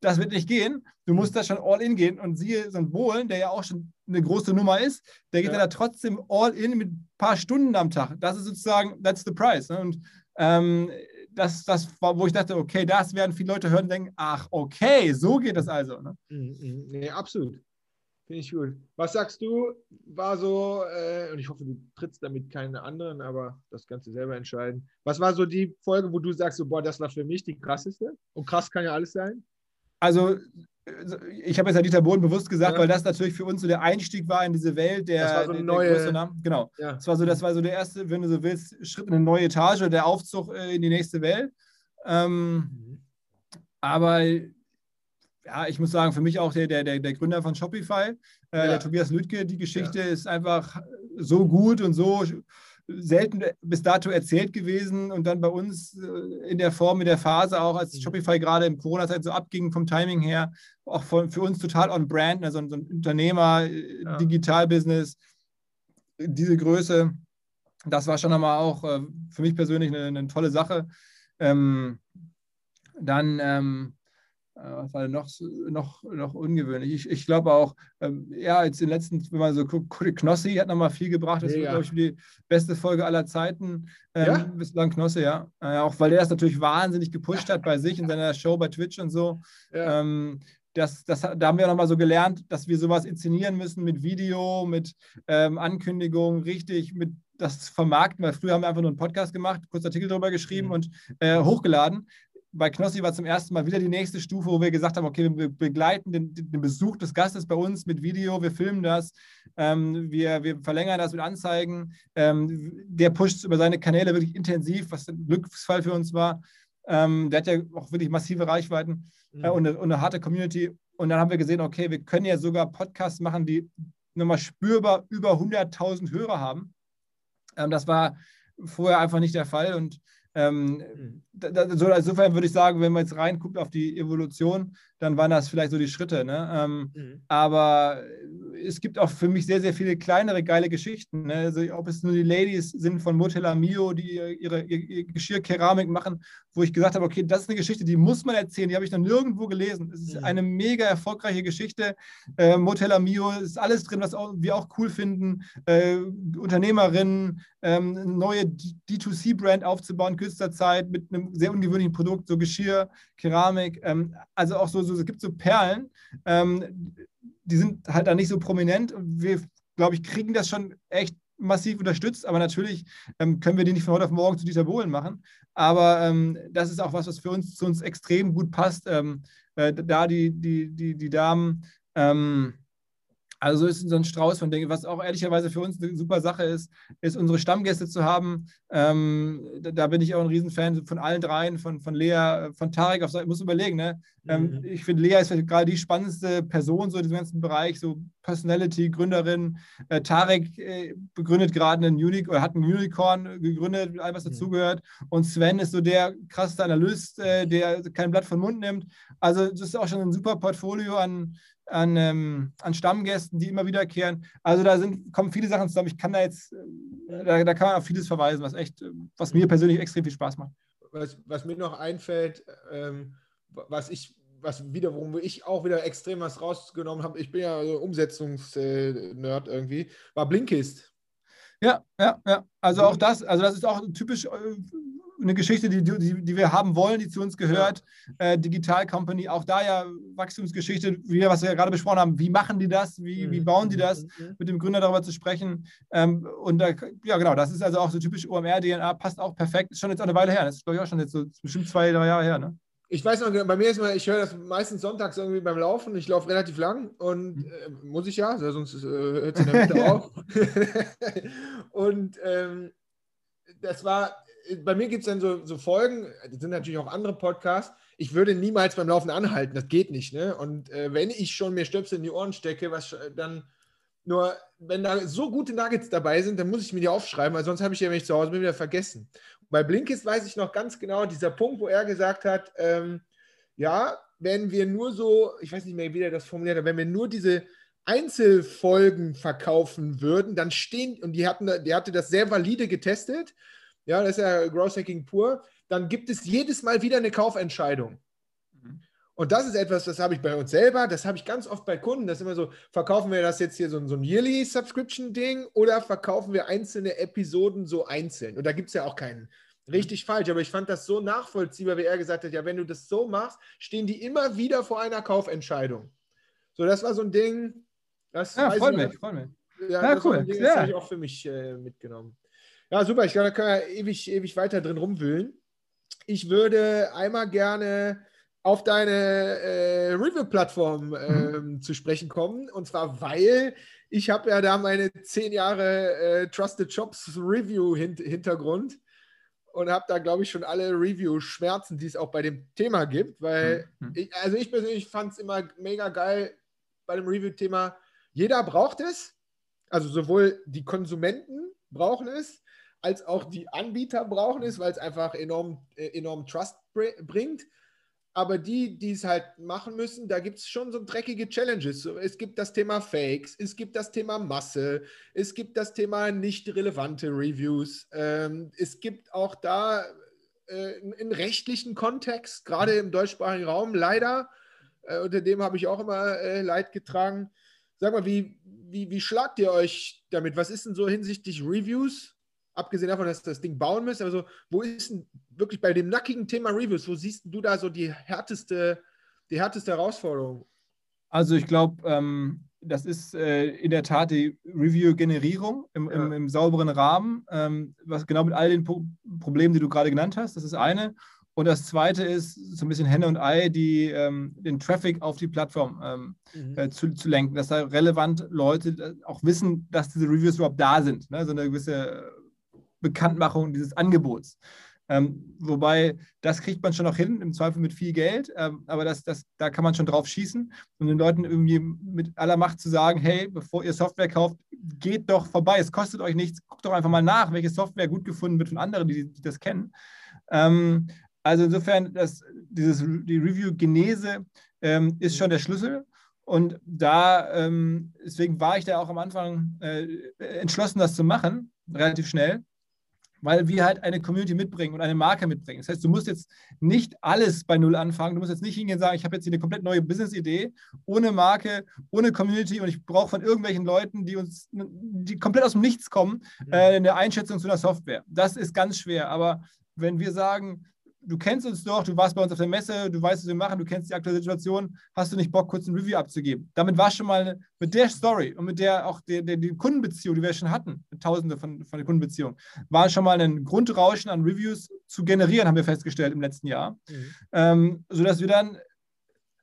das wird nicht gehen. Du musst da schon all in gehen. Und siehe, so ein Bohlen, der ja auch schon eine große Nummer ist, der geht ja. da trotzdem all in mit ein paar Stunden am Tag. Das ist sozusagen, that's the price. Ne? Und ähm, das, das war, wo ich dachte, okay, das werden viele Leute hören und denken, ach, okay, so geht das also. Ne? Mhm, mhm. Nee, absolut. Finde ich gut. Was sagst du, war so, äh, und ich hoffe, du trittst damit keine anderen, aber das kannst du selber entscheiden. Was war so die Folge, wo du sagst, so, boah, das war für mich die krasseste? Und krass kann ja alles sein also ich habe jetzt ja Dieter Bohlen bewusst gesagt, ja. weil das natürlich für uns so der Einstieg war in diese Welt der, das war so eine neue, der Namen. Genau. Ja. Das war so, das war so der erste, wenn du so willst, Schritt in eine neue Etage, der Aufzug äh, in die nächste Welt. Ähm, mhm. Aber ja, ich muss sagen, für mich auch der, der, der Gründer von Shopify, äh, der Tobias Lüttke, die Geschichte ist einfach so gut und so selten bis dato erzählt gewesen und dann bei uns äh, in der Form, in der Phase auch, als mhm. Shopify gerade in Corona-Zeit so abging vom Timing her, auch von, für uns total on brand, also so ein Unternehmer, äh, ja. Digital-Business, diese Größe, das war schon einmal auch äh, für mich persönlich eine, eine tolle Sache. Ähm, dann ähm, äh, was war denn noch, noch, noch ungewöhnlich? Ich, ich glaube auch, ähm, ja, jetzt in den letzten, wenn man so guckt, Knossi hat nochmal viel gebracht. Das ja, ist, glaube ich, die beste Folge aller Zeiten. Ähm, ja? Bislang Knossi, ja. Äh, auch weil der das natürlich wahnsinnig gepusht hat bei sich in seiner Show bei Twitch und so. Ja. Ähm, das, das, da haben wir nochmal so gelernt, dass wir sowas inszenieren müssen mit Video, mit ähm, Ankündigungen, richtig mit das vermarkten, weil früher haben wir einfach nur einen Podcast gemacht, kurz Artikel darüber geschrieben mhm. und äh, hochgeladen bei Knossi war zum ersten Mal wieder die nächste Stufe, wo wir gesagt haben, okay, wir begleiten den, den Besuch des Gastes bei uns mit Video, wir filmen das, ähm, wir, wir verlängern das mit Anzeigen. Ähm, der pusht über seine Kanäle wirklich intensiv, was ein Glücksfall für uns war. Ähm, der hat ja auch wirklich massive Reichweiten mhm. äh, und, eine, und, eine, harte Community. Und dann haben wir gesehen, okay, wir können ja sogar Podcasts machen, die nochmal spürbar über 100.000 Hörer haben. Ähm, das war vorher einfach nicht der Fall und ähm, mhm. da, so, insofern würde ich sagen, wenn man jetzt reinguckt auf die Evolution, dann waren das vielleicht so die Schritte. Ne? Ähm, mhm. Aber es gibt auch für mich sehr, sehr viele kleinere geile Geschichten. Ne? Also, ob es nur die Ladies sind von Motella Mio, die ihre, ihr, Geschirrkeramik machen, wo ich gesagt habe, okay, das ist eine Geschichte, die muss man erzählen, die habe ich noch nirgendwo gelesen. Es ist mhm. eine mega erfolgreiche Geschichte. Äh, Motella Mio ist alles drin, was auch, wir auch cool finden. Äh, Unternehmerinnen, ähm, neue D2C-Brand aufzubauen, kürzester Zeit mit einem sehr ungewöhnlichen Produkt, so Geschirr, Keramik. Ähm, also auch so, so, es gibt so Perlen. Ähm, die sind halt da nicht so prominent. Wir, glaube ich, kriegen das schon echt massiv unterstützt, aber natürlich ähm, können wir die nicht von heute auf morgen zu Dieter Bohlen machen. Aber ähm, das ist auch was, was für uns zu uns extrem gut passt. Ähm, äh, da die, die, die, die Damen ähm, also ist so ein Strauß von Dingen. Was auch ehrlicherweise für uns eine super Sache ist, ist unsere Stammgäste zu haben. Ähm, da, bin ich auch ein Riesenfan von allen dreien, von, von Lea, von Tarek. Auf, ich muss überlegen, ne? Ähm, mhm. ich finde, Lea ist gerade die spannendste Person so in diesem ganzen Bereich, so Personality, Gründerin. Äh, Tarek äh, begründet gerade einen Unicorn oder hat ein Unicorn gegründet, all was mhm. dazugehört. Und Sven ist so der krasseste Analyst, äh, der kein Blatt vom Mund nimmt. Also das ist auch schon ein super Portfolio an, an, ähm, an Stammgästen, die immer wiederkehren. Also da sind, kommen viele Sachen zusammen. Ich kann da jetzt, äh, da, da kann man auf vieles verweisen, was echt, äh, was mir persönlich extrem viel Spaß macht. Was, was mir noch einfällt, ähm, was ich, was wiederum, wo ich auch wieder extrem was rausgenommen habe, ich bin ja so Umsetzungsnerd irgendwie, war Blinkist. Ja, ja, ja. Also auch das, also das ist auch typisch äh, eine Geschichte, die, die, die wir haben wollen, die zu uns gehört. Äh, Digital Company, auch da ja Wachstumsgeschichte, wie, was wir ja gerade besprochen haben. Wie machen die das? Wie, mhm. wie bauen die das? Mhm. Mit dem Gründer darüber zu sprechen. Ähm, und da, ja, genau, das ist also auch so typisch OMR-DNA, passt auch perfekt. Ist schon jetzt auch eine Weile her. Das ist, glaube ich, auch schon jetzt so bestimmt zwei, drei Jahre her. Ne? Ich weiß noch, bei mir ist mal, ich höre das meistens sonntags irgendwie beim Laufen. Ich laufe relativ lang und mhm. äh, muss ich ja, sonst äh, hört es in der Mitte auf. und ähm, das war, bei mir gibt es dann so, so Folgen, das sind natürlich auch andere Podcasts. Ich würde niemals beim Laufen anhalten, das geht nicht. Ne? Und äh, wenn ich schon mir Stöpsel in die Ohren stecke, was dann nur, wenn da so gute Nuggets dabei sind, dann muss ich mir die aufschreiben, weil sonst habe ich die, wenn ich zu Hause wieder vergessen. Und bei Blinkist weiß ich noch ganz genau, dieser Punkt, wo er gesagt hat, ähm, ja, wenn wir nur so, ich weiß nicht mehr, wie er das formuliert hat, wenn wir nur diese Einzelfolgen verkaufen würden, dann stehen, und die hatten, die hatte das sehr valide getestet, ja, das ist ja Growth Hacking pur, dann gibt es jedes Mal wieder eine Kaufentscheidung. Und das ist etwas, das habe ich bei uns selber, das habe ich ganz oft bei Kunden, das ist immer so, verkaufen wir das jetzt hier so, so ein Yearly Subscription-Ding oder verkaufen wir einzelne Episoden so einzeln? Und da gibt es ja auch keinen mhm. richtig falsch, aber ich fand das so nachvollziehbar, wie er gesagt hat, ja, wenn du das so machst, stehen die immer wieder vor einer Kaufentscheidung. So, das war so ein Ding, das ja, freut mich, freut mich. Ja, ja cool. Ding, das ja. habe ich auch für mich äh, mitgenommen. Ja, super. Ich glaube, da können wir ewig, ewig weiter drin rumwühlen. Ich würde einmal gerne auf deine äh, Review-Plattform äh, mhm. zu sprechen kommen. Und zwar, weil ich habe ja da meine zehn Jahre äh, Trusted Shops Review-Hintergrund und habe da, glaube ich, schon alle Review-Schmerzen, die es auch bei dem Thema gibt. Weil, mhm. ich, also ich persönlich fand es immer mega geil bei dem Review-Thema. Jeder braucht es. Also sowohl die Konsumenten brauchen es, als auch die Anbieter brauchen es, weil es einfach enorm, äh, enorm Trust bringt. Aber die, die es halt machen müssen, da gibt es schon so dreckige Challenges. Es gibt das Thema Fakes, es gibt das Thema Masse, es gibt das Thema nicht relevante Reviews. Ähm, es gibt auch da äh, einen rechtlichen Kontext, gerade im deutschsprachigen Raum, leider. Äh, unter dem habe ich auch immer äh, Leid getragen. Sag mal, wie, wie, wie schlagt ihr euch damit? Was ist denn so hinsichtlich Reviews? Abgesehen davon, dass das Ding bauen müsst, also wo ist denn wirklich bei dem nackigen Thema Reviews, wo siehst du da so die härteste, die härteste Herausforderung? Also ich glaube, ähm, das ist äh, in der Tat die Review-Generierung im, im, im, sauberen Rahmen, ähm, was genau mit all den po Problemen, die du gerade genannt hast, das ist eine. Und das zweite ist so ein bisschen Henne und Ei, die, ähm, den Traffic auf die Plattform ähm, mhm. äh, zu, zu, lenken, dass da relevant Leute äh, auch wissen, dass diese Reviews überhaupt da sind. Ne? So eine gewisse Bekanntmachung dieses Angebots. Ähm, wobei, das kriegt man schon noch hin, im Zweifel mit viel Geld, ähm, aber das, das, da kann man schon drauf schießen und den Leuten irgendwie mit aller Macht zu sagen, hey, bevor ihr Software kauft, geht doch vorbei, es kostet euch nichts, guckt doch einfach mal nach, welche Software gut gefunden wird von anderen, die, die das kennen. Ähm, also insofern, das, dieses, die Review-Genese ähm, ist schon der Schlüssel. Und da, ähm, deswegen war ich da auch am Anfang äh, entschlossen, das zu machen, relativ schnell weil wir halt eine Community mitbringen und eine Marke mitbringen. Das heißt, du musst jetzt nicht alles bei Null anfangen. Du musst jetzt nicht hingehen und sagen, ich habe jetzt hier eine komplett neue Business-Idee, ohne Marke, ohne Community und ich brauche von irgendwelchen Leuten, die uns, die komplett aus dem Nichts kommen, mhm. äh, eine Einschätzung zu einer Software. Das ist ganz schwer. Aber wenn wir sagen, du kennst uns doch, du warst bei uns auf der Messe, du weißt, was wir machen, du kennst die aktuelle Situation, hast du nicht Bock, kurz ein Review abzugeben? Damit war schon mal mit der Story und mit der auch der, der, die Kundenbeziehung, die wir schon hatten, Tausende von, von Kundenbeziehungen, war schon mal ein Grundrauschen an Reviews zu generieren, haben wir festgestellt im letzten Jahr, mhm. ähm, sodass wir dann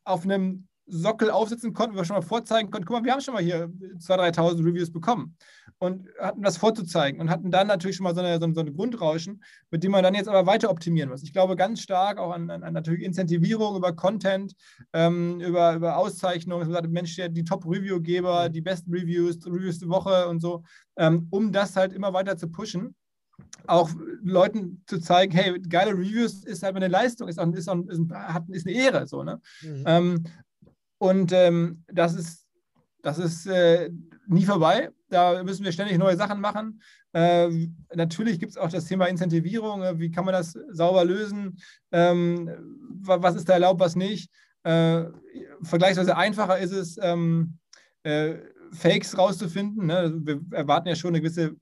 auf einem Sockel aufsetzen konnten, wo wir schon mal vorzeigen konnten, guck mal, wir haben schon mal hier 2.000, 3.000 Reviews bekommen und hatten das vorzuzeigen und hatten dann natürlich schon mal so eine, so eine, Grundrauschen, mit dem man dann jetzt aber weiter optimieren muss. Ich glaube ganz stark auch an, an, an natürlich Incentivierung über Content, ähm, über, über Auszeichnungen, also Mensch, die Top-Review-Geber, die besten Reviews, Reviews der Woche und so, ähm, um das halt immer weiter zu pushen auch Leuten zu zeigen, hey, geile Reviews ist halt eine Leistung, ist, auch, ist, auch, ist, ist eine Ehre. So, ne? Mhm. Ähm, und ähm, das ist, das ist äh, nie vorbei. Da müssen wir ständig neue Sachen machen. Äh, natürlich gibt es auch das Thema Incentivierung. Äh, wie kann man das sauber lösen? Ähm, was ist da erlaubt, was nicht? Äh, vergleichsweise einfacher ist es, ähm, äh, Fakes rauszufinden. Ne? Wir erwarten ja schon eine gewisse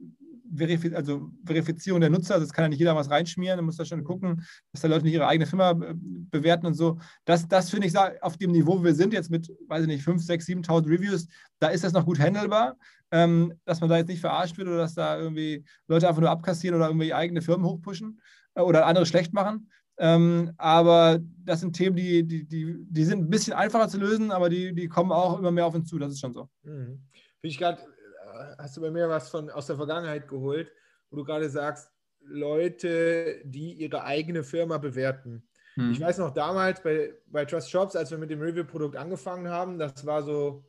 Verifiz also Verifizierung der Nutzer. Also es kann ja nicht jeder was reinschmieren. Man muss da schon gucken, dass da Leute nicht ihre eigene Firma äh, bewerten und so. Das, das finde ich auf dem Niveau, wo wir sind, jetzt mit, weiß ich nicht, 5, 6, 7.000 Reviews, da ist das noch gut handelbar. Ähm, dass man da jetzt nicht verarscht wird oder dass da irgendwie Leute einfach nur abkassieren oder irgendwie eigene Firmen hochpushen äh, oder andere schlecht machen. Ähm, aber das sind Themen, die, die, die, die sind ein bisschen einfacher zu lösen, aber die, die kommen auch immer mehr auf uns zu. Das ist schon so. Mhm. Finde ich gerade, hast du bei mir was von aus der Vergangenheit geholt, wo du gerade sagst, Leute, die ihre eigene Firma bewerten. Mhm. Ich weiß noch damals bei, bei Trust Shops, als wir mit dem Review-Produkt angefangen haben, das war so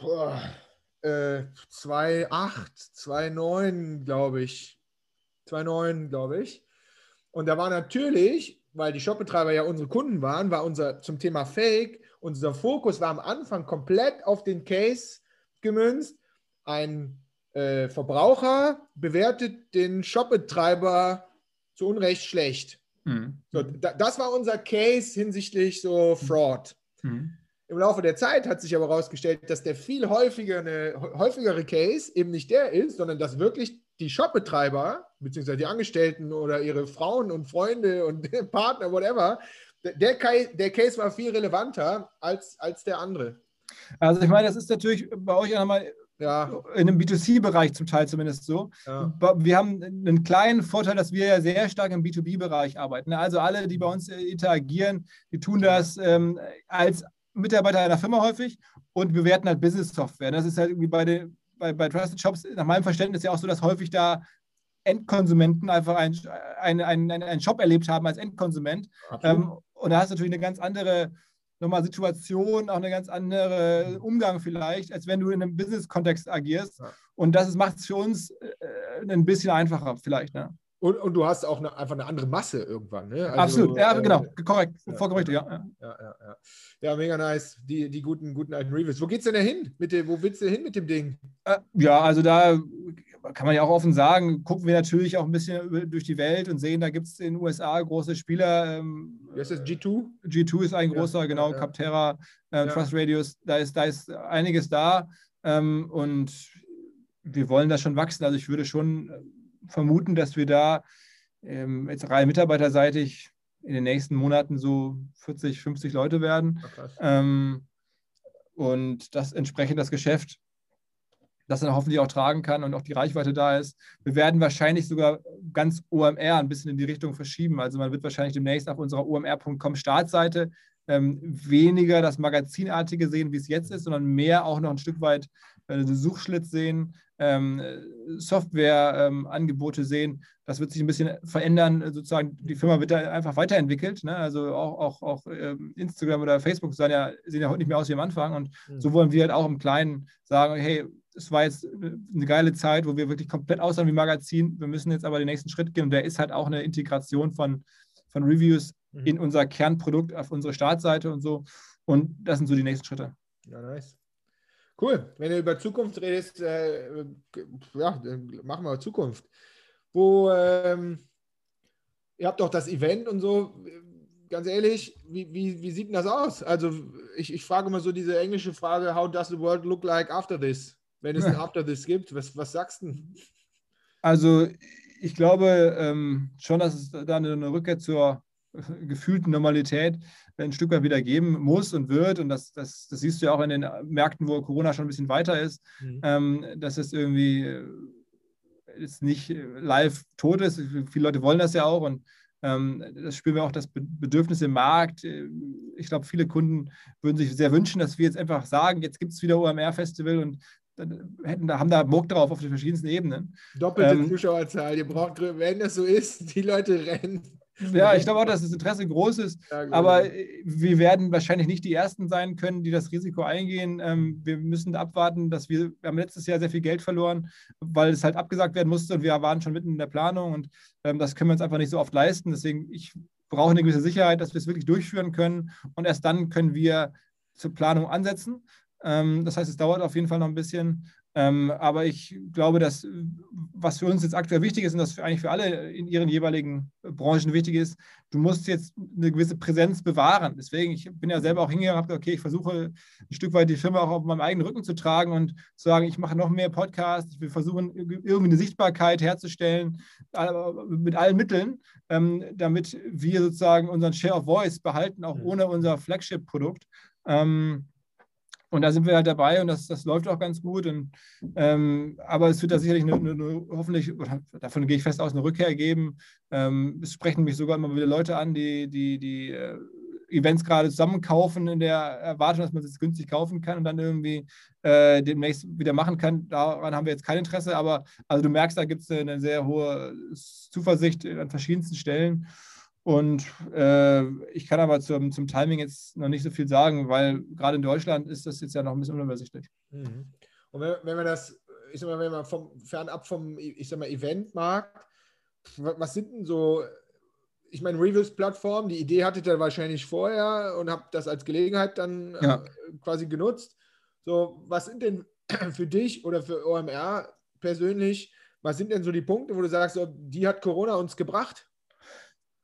boah, äh, 2,8, 2,9, glaube ich. 2,9, glaube ich. Und da war natürlich, weil die Shopbetreiber ja unsere Kunden waren, war unser zum Thema Fake, unser Fokus war am Anfang komplett auf den Case gemünzt. Ein äh, Verbraucher bewertet den Shopbetreiber zu Unrecht schlecht. Mhm. So, da, das war unser Case hinsichtlich so Fraud. Mhm. Im Laufe der Zeit hat sich aber herausgestellt, dass der viel häufiger eine, häufigere Case eben nicht der ist, sondern dass wirklich die Shopbetreiber, beziehungsweise die Angestellten oder ihre Frauen und Freunde und Partner, whatever, der, der Case war viel relevanter als, als der andere. Also ich meine, das ist natürlich bei euch auch nochmal ja. in einem B2C-Bereich zum Teil zumindest so. Ja. Wir haben einen kleinen Vorteil, dass wir ja sehr stark im B2B-Bereich arbeiten. Also alle, die bei uns äh, interagieren, die tun das ähm, als Mitarbeiter einer Firma häufig und bewerten halt Business-Software. Das ist halt irgendwie bei, den, bei, bei Trusted Shops nach meinem Verständnis ja auch so, dass häufig da Endkonsumenten einfach einen ein, ein, ein Shop erlebt haben als Endkonsument. Ähm, und da hast du natürlich eine ganz andere nochmal Situation, auch eine ganz andere Umgang vielleicht, als wenn du in einem Business-Kontext agierst. Ja. Und das macht es für uns äh, ein bisschen einfacher vielleicht. Ne? Und, und du hast auch eine, einfach eine andere Masse irgendwann. Ne? Also, Absolut, ja, äh, genau, korrekt, ja, vollkommen richtig, ja. Ja, ja, ja. ja, mega nice, die, die guten, guten alten Reviews. Wo geht's denn da hin? Mit dem, wo willst du hin mit dem Ding? Äh, ja, also da kann man ja auch offen sagen, gucken wir natürlich auch ein bisschen durch die Welt und sehen, da gibt es in den USA große Spieler. Ähm, das, G2? G2 ist ein großer, genau, ja, genau, Capterra, äh, Trust Radius, da ist, da ist einiges da ähm, und wir wollen da schon wachsen. Also ich würde schon vermuten, dass wir da ähm, jetzt rein mitarbeiterseitig in den nächsten Monaten so 40, 50 Leute werden. Ähm, und das entsprechend das Geschäft, das dann hoffentlich auch tragen kann und auch die Reichweite da ist. Wir werden wahrscheinlich sogar ganz OMR ein bisschen in die Richtung verschieben. Also man wird wahrscheinlich demnächst auf unserer omr.com Startseite ähm, weniger das Magazinartige sehen, wie es jetzt ist, sondern mehr auch noch ein Stück weit äh, Suchschlitz sehen, ähm, Softwareangebote ähm, sehen. Das wird sich ein bisschen verändern. Sozusagen, die Firma wird da einfach weiterentwickelt. Ne? Also auch, auch, auch ähm, Instagram oder Facebook sehen ja, sehen ja heute nicht mehr aus wie am Anfang. Und mhm. so wollen wir halt auch im Kleinen sagen, hey, es war jetzt eine geile Zeit, wo wir wirklich komplett aussahen wie Magazin. Wir müssen jetzt aber den nächsten Schritt gehen. Und der ist halt auch eine Integration von, von Reviews mhm. in unser Kernprodukt auf unsere Startseite und so. Und das sind so die nächsten Schritte. Ja, nice. Cool. Wenn du über Zukunft redest, äh, ja, machen wir Zukunft. Wo, ähm, ihr habt doch das Event und so. Ganz ehrlich, wie, wie, wie sieht denn das aus? Also, ich, ich frage immer so diese englische Frage: How does the world look like after this? Wenn es ein After this gibt, was, was sagst du? Also, ich glaube ähm, schon, dass es da eine, eine Rückkehr zur gefühlten Normalität ein Stück weit wieder geben muss und wird. Und das, das, das siehst du ja auch in den Märkten, wo Corona schon ein bisschen weiter ist, mhm. ähm, dass es irgendwie äh, jetzt nicht live tot ist. Viele Leute wollen das ja auch und ähm, das spüren wir auch das Bedürfnis im Markt. Ich glaube, viele Kunden würden sich sehr wünschen, dass wir jetzt einfach sagen, jetzt gibt es wieder OMR-Festival und hätten da, haben da Bock drauf auf den verschiedensten Ebenen. Doppelte ähm, Zuschauerzahl, ihr braucht, wenn das so ist, die Leute rennen. Ja, ich glaube auch, dass das Interesse groß ist. Ja, aber wir werden wahrscheinlich nicht die Ersten sein können, die das Risiko eingehen. Ähm, wir müssen abwarten, dass wir, wir haben letztes Jahr sehr viel Geld verloren, weil es halt abgesagt werden musste und wir waren schon mitten in der Planung und ähm, das können wir uns einfach nicht so oft leisten. Deswegen, ich brauche eine gewisse Sicherheit, dass wir es wirklich durchführen können und erst dann können wir zur Planung ansetzen. Ähm, das heißt, es dauert auf jeden Fall noch ein bisschen. Ähm, aber ich glaube, dass was für uns jetzt aktuell wichtig ist und das für, eigentlich für alle in ihren jeweiligen Branchen wichtig ist, du musst jetzt eine gewisse Präsenz bewahren. Deswegen, ich bin ja selber auch hingegangen habe gesagt, okay, ich versuche ein Stück weit die Firma auch auf meinem eigenen Rücken zu tragen und zu sagen, ich mache noch mehr Podcasts, ich will versuchen, irgendwie eine Sichtbarkeit herzustellen mit allen Mitteln, ähm, damit wir sozusagen unseren Share of Voice behalten, auch ohne unser Flagship-Produkt. Ähm, und da sind wir halt dabei und das, das läuft auch ganz gut. Und, ähm, aber es wird da sicherlich eine, eine, eine, hoffentlich, davon gehe ich fest aus, eine Rückkehr geben. Ähm, es sprechen mich sogar immer wieder Leute an, die, die, die äh, Events gerade zusammenkaufen in der Erwartung, dass man es günstig kaufen kann und dann irgendwie äh, demnächst wieder machen kann. Daran haben wir jetzt kein Interesse, aber also du merkst, da gibt es eine sehr hohe Zuversicht an verschiedensten Stellen. Und äh, ich kann aber zum, zum Timing jetzt noch nicht so viel sagen, weil gerade in Deutschland ist das jetzt ja noch ein bisschen unübersichtlich. Mhm. Und wenn, wenn man das, ich sag mal, wenn man vom, fernab vom, ich sag mal, Eventmarkt, was sind denn so, ich meine, Reviews-Plattform, die Idee hattet ihr wahrscheinlich vorher und habt das als Gelegenheit dann äh, ja. quasi genutzt. So, was sind denn für dich oder für OMR persönlich, was sind denn so die Punkte, wo du sagst, so, die hat Corona uns gebracht?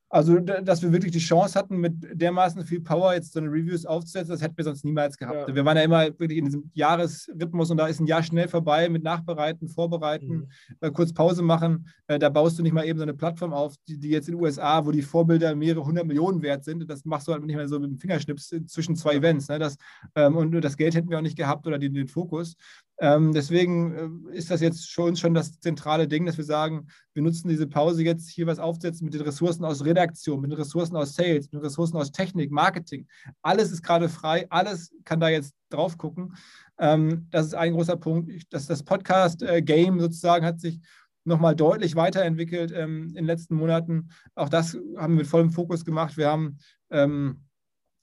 Also, dass wir wirklich die Chance hatten, mit dermaßen viel Power jetzt so eine Reviews aufzusetzen, das hätten wir sonst niemals gehabt. Ja. Wir waren ja immer wirklich in diesem Jahresrhythmus und da ist ein Jahr schnell vorbei mit Nachbereiten, Vorbereiten, mhm. äh, kurz Pause machen. Äh, da baust du nicht mal eben so eine Plattform auf, die, die, jetzt in den USA, wo die Vorbilder mehrere hundert Millionen wert sind. Das machst du halt nicht mehr so mit dem Fingerschnips zwischen zwei Events. Ne? Das, ähm, und das Geld hätten wir auch nicht gehabt oder den, den Fokus. Ähm, deswegen äh, ist das jetzt für uns schon das zentrale Ding, dass wir sagen, wir nutzen diese Pause jetzt hier was aufzusetzen mit den Ressourcen aus Redaktion, mit den Ressourcen aus Sales, mit den Ressourcen aus Technik, Marketing. Alles ist gerade frei, alles kann da jetzt drauf gucken. Ähm, das ist ein großer Punkt. Das, das Podcast-Game sozusagen hat sich nochmal deutlich weiterentwickelt ähm, in den letzten Monaten. Auch das haben wir mit vollem Fokus gemacht. Wir haben ähm,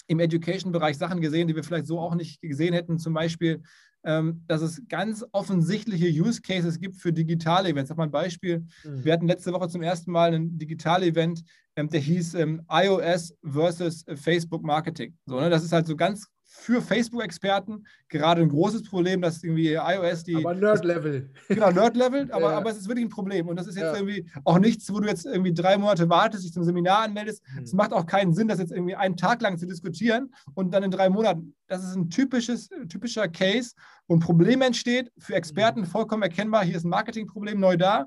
im Education-Bereich Sachen gesehen, die wir vielleicht so auch nicht gesehen hätten. Zum Beispiel dass es ganz offensichtliche Use Cases gibt für digitale Events. Ich habe mal ein Beispiel. Mhm. Wir hatten letzte Woche zum ersten Mal ein Digital-Event, ähm, der hieß ähm, iOS versus Facebook Marketing. So, ne? Das ist halt so ganz für Facebook-Experten gerade ein großes Problem, dass irgendwie iOS die. Aber Nerd-Level. Genau, Nerd-Level, aber, ja. aber es ist wirklich ein Problem. Und das ist jetzt ja. irgendwie auch nichts, wo du jetzt irgendwie drei Monate wartest, dich zum Seminar anmeldest. Mhm. Es macht auch keinen Sinn, das jetzt irgendwie einen Tag lang zu diskutieren und dann in drei Monaten. Das ist ein typisches, typischer Case, ein Problem entsteht, für Experten mhm. vollkommen erkennbar, hier ist ein Marketingproblem neu da.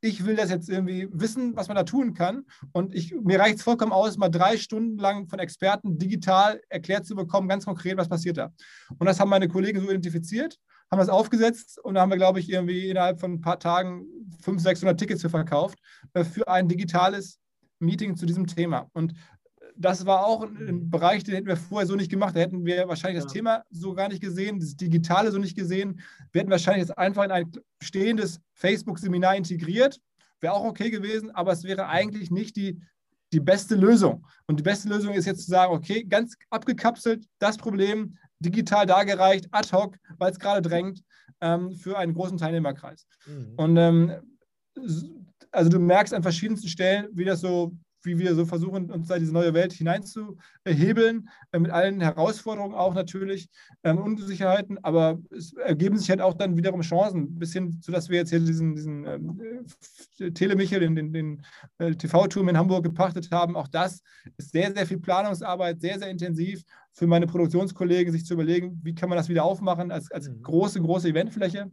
Ich will das jetzt irgendwie wissen, was man da tun kann. Und ich, mir reicht es vollkommen aus, mal drei Stunden lang von Experten digital erklärt zu bekommen, ganz konkret, was passiert da. Und das haben meine Kollegen so identifiziert, haben das aufgesetzt und da haben wir, glaube ich, irgendwie innerhalb von ein paar Tagen 500, 600 Tickets verkauft äh, für ein digitales Meeting zu diesem Thema. Und das war auch ein Bereich, den hätten wir vorher so nicht gemacht. Da hätten wir wahrscheinlich das Thema so gar nicht gesehen, das Digitale so nicht gesehen. Wir hätten wahrscheinlich jetzt einfach in ein stehendes Facebook-Seminar integriert. Wäre auch okay gewesen, aber es wäre eigentlich nicht die, die beste Lösung. Und die beste Lösung ist jetzt zu sagen, okay, ganz abgekapselt, das Problem digital dargereicht, ad hoc, weil es gerade drängt, ähm, für einen großen Teilnehmerkreis. Mhm. Und ähm, also du merkst an verschiedensten Stellen, wie das so wie wir so versuchen, uns da diese neue Welt hineinzuhebeln, äh, mit allen Herausforderungen auch natürlich, ähm, Unsicherheiten, aber es ergeben sich halt auch dann wiederum Chancen, bis hin zu, dass wir jetzt hier diesen, diesen ähm, äh, Telemichel, den, den, den äh, TV-Turm in Hamburg gepachtet haben. Auch das ist sehr, sehr viel Planungsarbeit, sehr, sehr intensiv für meine Produktionskollegen, sich zu überlegen, wie kann man das wieder aufmachen als, als mhm. große, große Eventfläche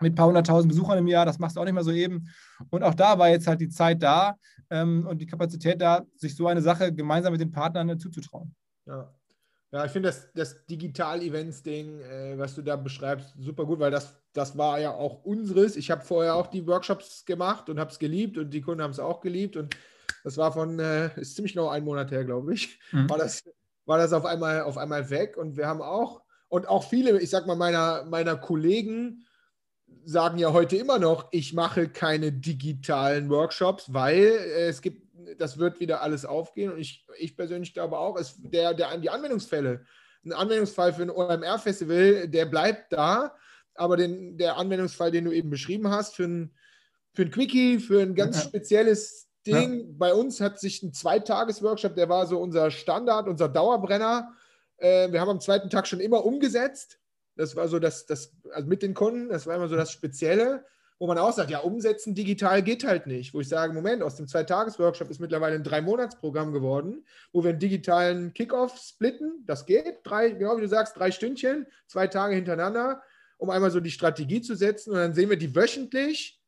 mit ein paar hunderttausend Besuchern im Jahr, das machst du auch nicht mehr so eben. Und auch da war jetzt halt die Zeit da ähm, und die Kapazität da, sich so eine Sache gemeinsam mit den Partnern äh, zuzutrauen. Ja. Ja, ich finde das, das Digital-Events-Ding, äh, was du da beschreibst, super gut, weil das, das war ja auch unseres. Ich habe vorher auch die Workshops gemacht und habe es geliebt und die Kunden haben es auch geliebt. Und das war von, äh, ist ziemlich genau ein Monat her, glaube ich, mhm. war, das, war das auf einmal, auf einmal weg. Und wir haben auch, und auch viele, ich sag mal, meiner, meiner Kollegen, sagen ja heute immer noch, ich mache keine digitalen Workshops, weil es gibt, das wird wieder alles aufgehen. Und ich, ich persönlich glaube auch, es, der, der, die Anwendungsfälle, ein Anwendungsfall für ein OMR-Festival, der bleibt da, aber den, der Anwendungsfall, den du eben beschrieben hast, für ein, für ein Quickie, für ein ganz spezielles Ding, ja. bei uns hat sich ein Zweitages-Workshop, der war so unser Standard, unser Dauerbrenner. Äh, wir haben am zweiten Tag schon immer umgesetzt Das war so das, das, also mit den Kunden, das war immer so das Spezielle, wo man auch sagt, ja, umsetzen digital geht halt nicht. Wo ich sage, Moment, aus dem Zwei-Tages-Workshop ist mittlerweile ein Drei-Monats-Programm geworden, wo wir einen digitalen Kickoff splitten. Das geht, drei, genau wie du sagst, drei Stündchen, zwei Tage hintereinander, um einmal so die Strategie zu setzen. Und dann sehen wir die wöchentlich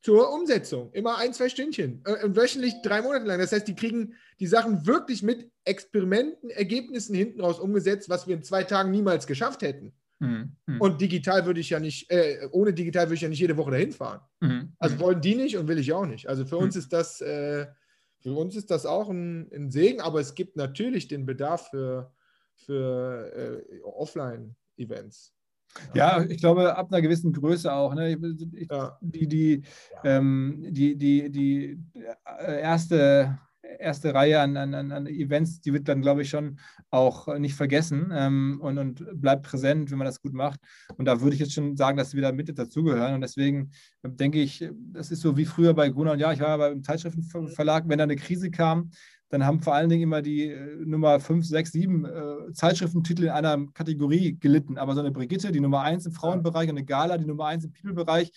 zur Umsetzung. Immer ein, zwei Stündchen. Äh, wöchentlich drei Monate lang. Das heißt, die kriegen die Sachen wirklich mit Experimenten, Ergebnissen hinten raus umgesetzt, was wir in zwei Tagen niemals geschafft hätten. Mhm. Und digital würde ich ja nicht, äh, ohne digital würde ich ja nicht jede Woche dahin fahren. Mhm. Also wollen die nicht und will ich auch nicht. Also für uns ist das, äh, für uns ist das auch ein, ein, Segen, aber es gibt natürlich den Bedarf für, für äh, Offline-Events. Ja, ich glaube, ab einer gewissen Größe auch. Ne? Ich, ja. Die, die, ja. ähm, die, die, die äh, erste erste Reihe an, an, an Events, die wird dann, glaube ich, schon auch nicht vergessen ähm, und, und bleibt präsent, wenn man das gut macht. Und da würde ich jetzt schon sagen, dass wir da mit dazugehören. Und deswegen denke ich, das ist so wie früher bei Gruner und Ja, ich war ja beim Zeitschriftenverlag, wenn da eine Krise kam, dann haben vor allen Dingen immer die äh, Nummer 5, 6, 7 äh, Zeitschriftentitel in einer Kategorie gelitten. Aber so eine Brigitte, die Nummer 1 im Frauenbereich, und eine Gala, die Nummer 1 im People-Bereich,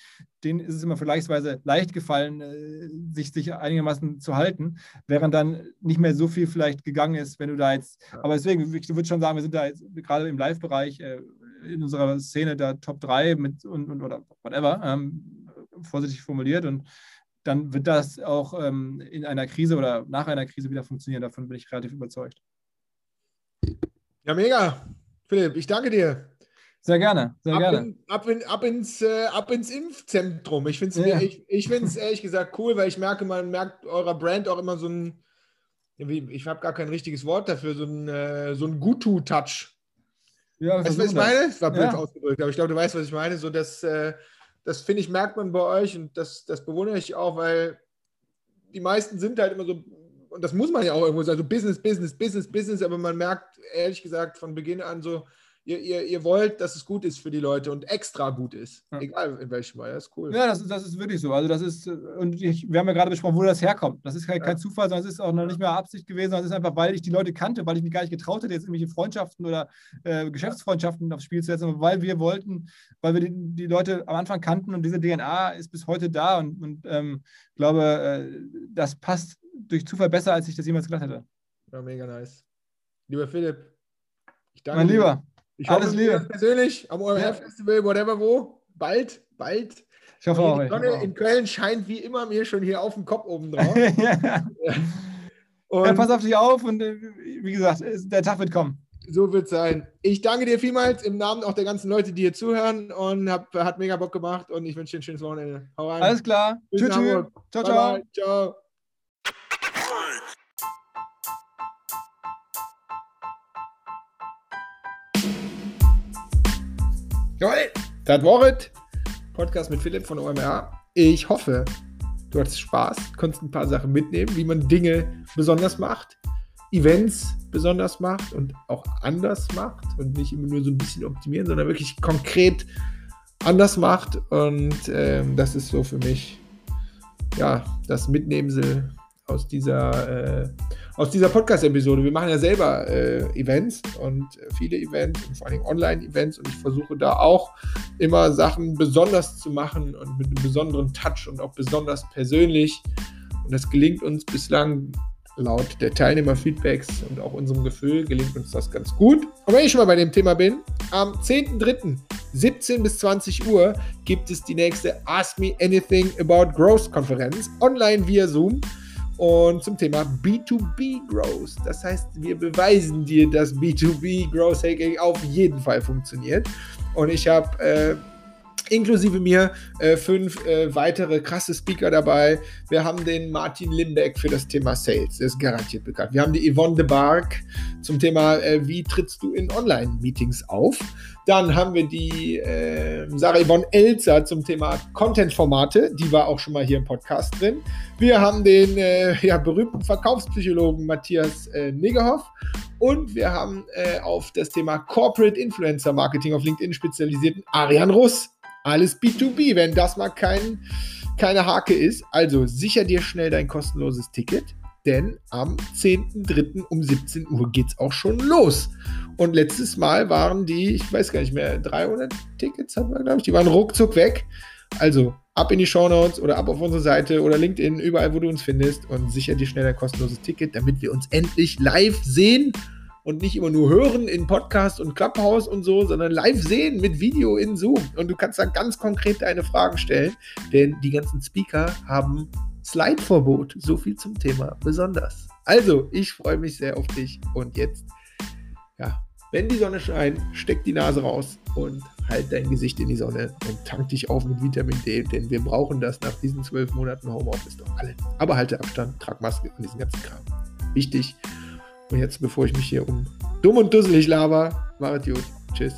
denen ist es immer vergleichsweise leicht gefallen, äh, sich, sich einigermaßen zu halten, während dann nicht mehr so viel vielleicht gegangen ist, wenn du da jetzt. Aber deswegen, ich würde schon sagen, wir sind da jetzt gerade im Live-Bereich äh, in unserer Szene der Top 3 mit und, und oder whatever, ähm, vorsichtig formuliert und dann wird das auch ähm, in einer Krise oder nach einer Krise wieder funktionieren. Davon bin ich relativ überzeugt. Ja, mega. Philipp, ich danke dir. Sehr gerne, sehr ab gerne. In, ab, in, ab, ins, äh, ab ins Impfzentrum. Ich finde es ja. ich, ich ehrlich gesagt cool, weil ich merke, man merkt eurer Brand auch immer so ein, ich habe gar kein richtiges Wort dafür, so ein, äh, so ein Gutu-Touch. Ja, weißt du, was ich meine? Das war blöd ja. ausgedrückt, aber ich glaube, du weißt, was ich meine. So, dass, äh, das finde ich, merkt man bei euch und das, das bewundere ich auch, weil die meisten sind halt immer so, und das muss man ja auch irgendwo sagen, so Business, Business, Business, Business, aber man merkt ehrlich gesagt von Beginn an so, ihr, ihr, ihr wollt, dass es gut ist für die Leute und extra gut ist. Ja. Egal in welchem Fall. Das ist cool. Ja, das, das ist wirklich so. Also das ist, und ich, wir haben ja gerade besprochen, wo das herkommt. Das ist kein, ja. kein Zufall, sondern es ist auch noch nicht mehr Absicht gewesen, sondern es ist einfach, weil ich die Leute kannte, weil ich mich gar nicht getraut hätte, jetzt irgendwelche Freundschaften oder äh, Geschäftsfreundschaften aufs Spiel zu setzen, aber weil wir wollten, weil wir die, die, Leute am Anfang kannten und diese DNA ist bis heute da und, und ähm, glaube, äh, das passt durch Zufall besser, als ich das jemals gedacht hätte. Ja, mega nice. Lieber Philipp, ich danke Mein dir. Lieber. Ich Alles hoffe, Liebe. persönlich am OMR ja. Festival, whatever wo. Bald, bald. Ich hoffe auch. Die Sonne in Köln scheint wie immer mir schon hier auf dem Kopf oben drauf. ja. ja, pass auf dich auf und äh, wie gesagt, der Tag wird kommen. So wird es sein. Ich danke dir vielmals im Namen auch der ganzen Leute, die hier zuhören und hab, hat mega Bock gemacht und ich wünsche dir ein schönes Wochenende. Hau rein. Alles klar. Tschüss. Ciao, ciao. ciao. Jawohl, das war es. Podcast mit Philipp von OMR. Ich hoffe, du hattest Spaß, konntest ein paar Sachen mitnehmen, wie man Dinge besonders macht, Events besonders macht und auch anders macht und nicht immer nur so ein bisschen optimieren, sondern wirklich konkret anders macht. Und ähm, das ist so für mich ja das Mitnehmsel aus dieser, äh, dieser Podcast-Episode. Wir machen ja selber äh, Events und viele Events und vor allem Online-Events und ich versuche da auch immer Sachen besonders zu machen und mit einem besonderen Touch und auch besonders persönlich. Und das gelingt uns bislang laut der Teilnehmerfeedbacks und auch unserem Gefühl gelingt uns das ganz gut. Und wenn ich schon mal bei dem Thema bin, am 10.3. 17 bis 20 Uhr gibt es die nächste Ask Me Anything About Growth Konferenz online via Zoom und zum Thema B2B Growth. Das heißt, wir beweisen dir, dass B2B Growth Hacking auf jeden Fall funktioniert. Und ich habe äh, inklusive mir äh, fünf äh, weitere krasse Speaker dabei. Wir haben den Martin Limbeck für das Thema Sales, der ist garantiert bekannt. Wir haben die Yvonne de Barg zum Thema, äh, wie trittst du in Online-Meetings auf. Dann haben wir die äh, Sarah Yvonne Elzer zum Thema Content-Formate. Die war auch schon mal hier im Podcast drin. Wir haben den äh, ja, berühmten Verkaufspsychologen Matthias äh, Negerhoff. Und wir haben äh, auf das Thema Corporate Influencer Marketing auf LinkedIn spezialisierten Arian Russ. Alles B2B, wenn das mal kein, keine Hake ist. Also sicher dir schnell dein kostenloses Ticket denn am 10.3. um 17 Uhr geht es auch schon los. Und letztes Mal waren die, ich weiß gar nicht mehr, 300 Tickets hatten wir, glaube ich, die waren ruckzuck weg. Also ab in die Shownotes oder ab auf unsere Seite oder LinkedIn, überall, wo du uns findest und sicher dir schnell ein kostenloses Ticket, damit wir uns endlich live sehen und nicht immer nur hören in Podcast und Clubhouse und so, sondern live sehen mit Video in Zoom. Und du kannst da ganz konkret deine Fragen stellen, denn die ganzen Speaker haben Slide-Verbot. So viel zum Thema besonders. Also, ich freue mich sehr auf dich und jetzt, ja, wenn die Sonne scheint, steck die Nase raus und halt dein Gesicht in die Sonne und tank dich auf mit Vitamin D, denn wir brauchen das nach diesen zwölf Monaten Homeoffice doch alle. Aber halte Abstand, trag Maske und diesen ganzen Kram. Wichtig. Und jetzt, bevor ich mich hier um dumm und dusselig laber, macht gut. Tschüss.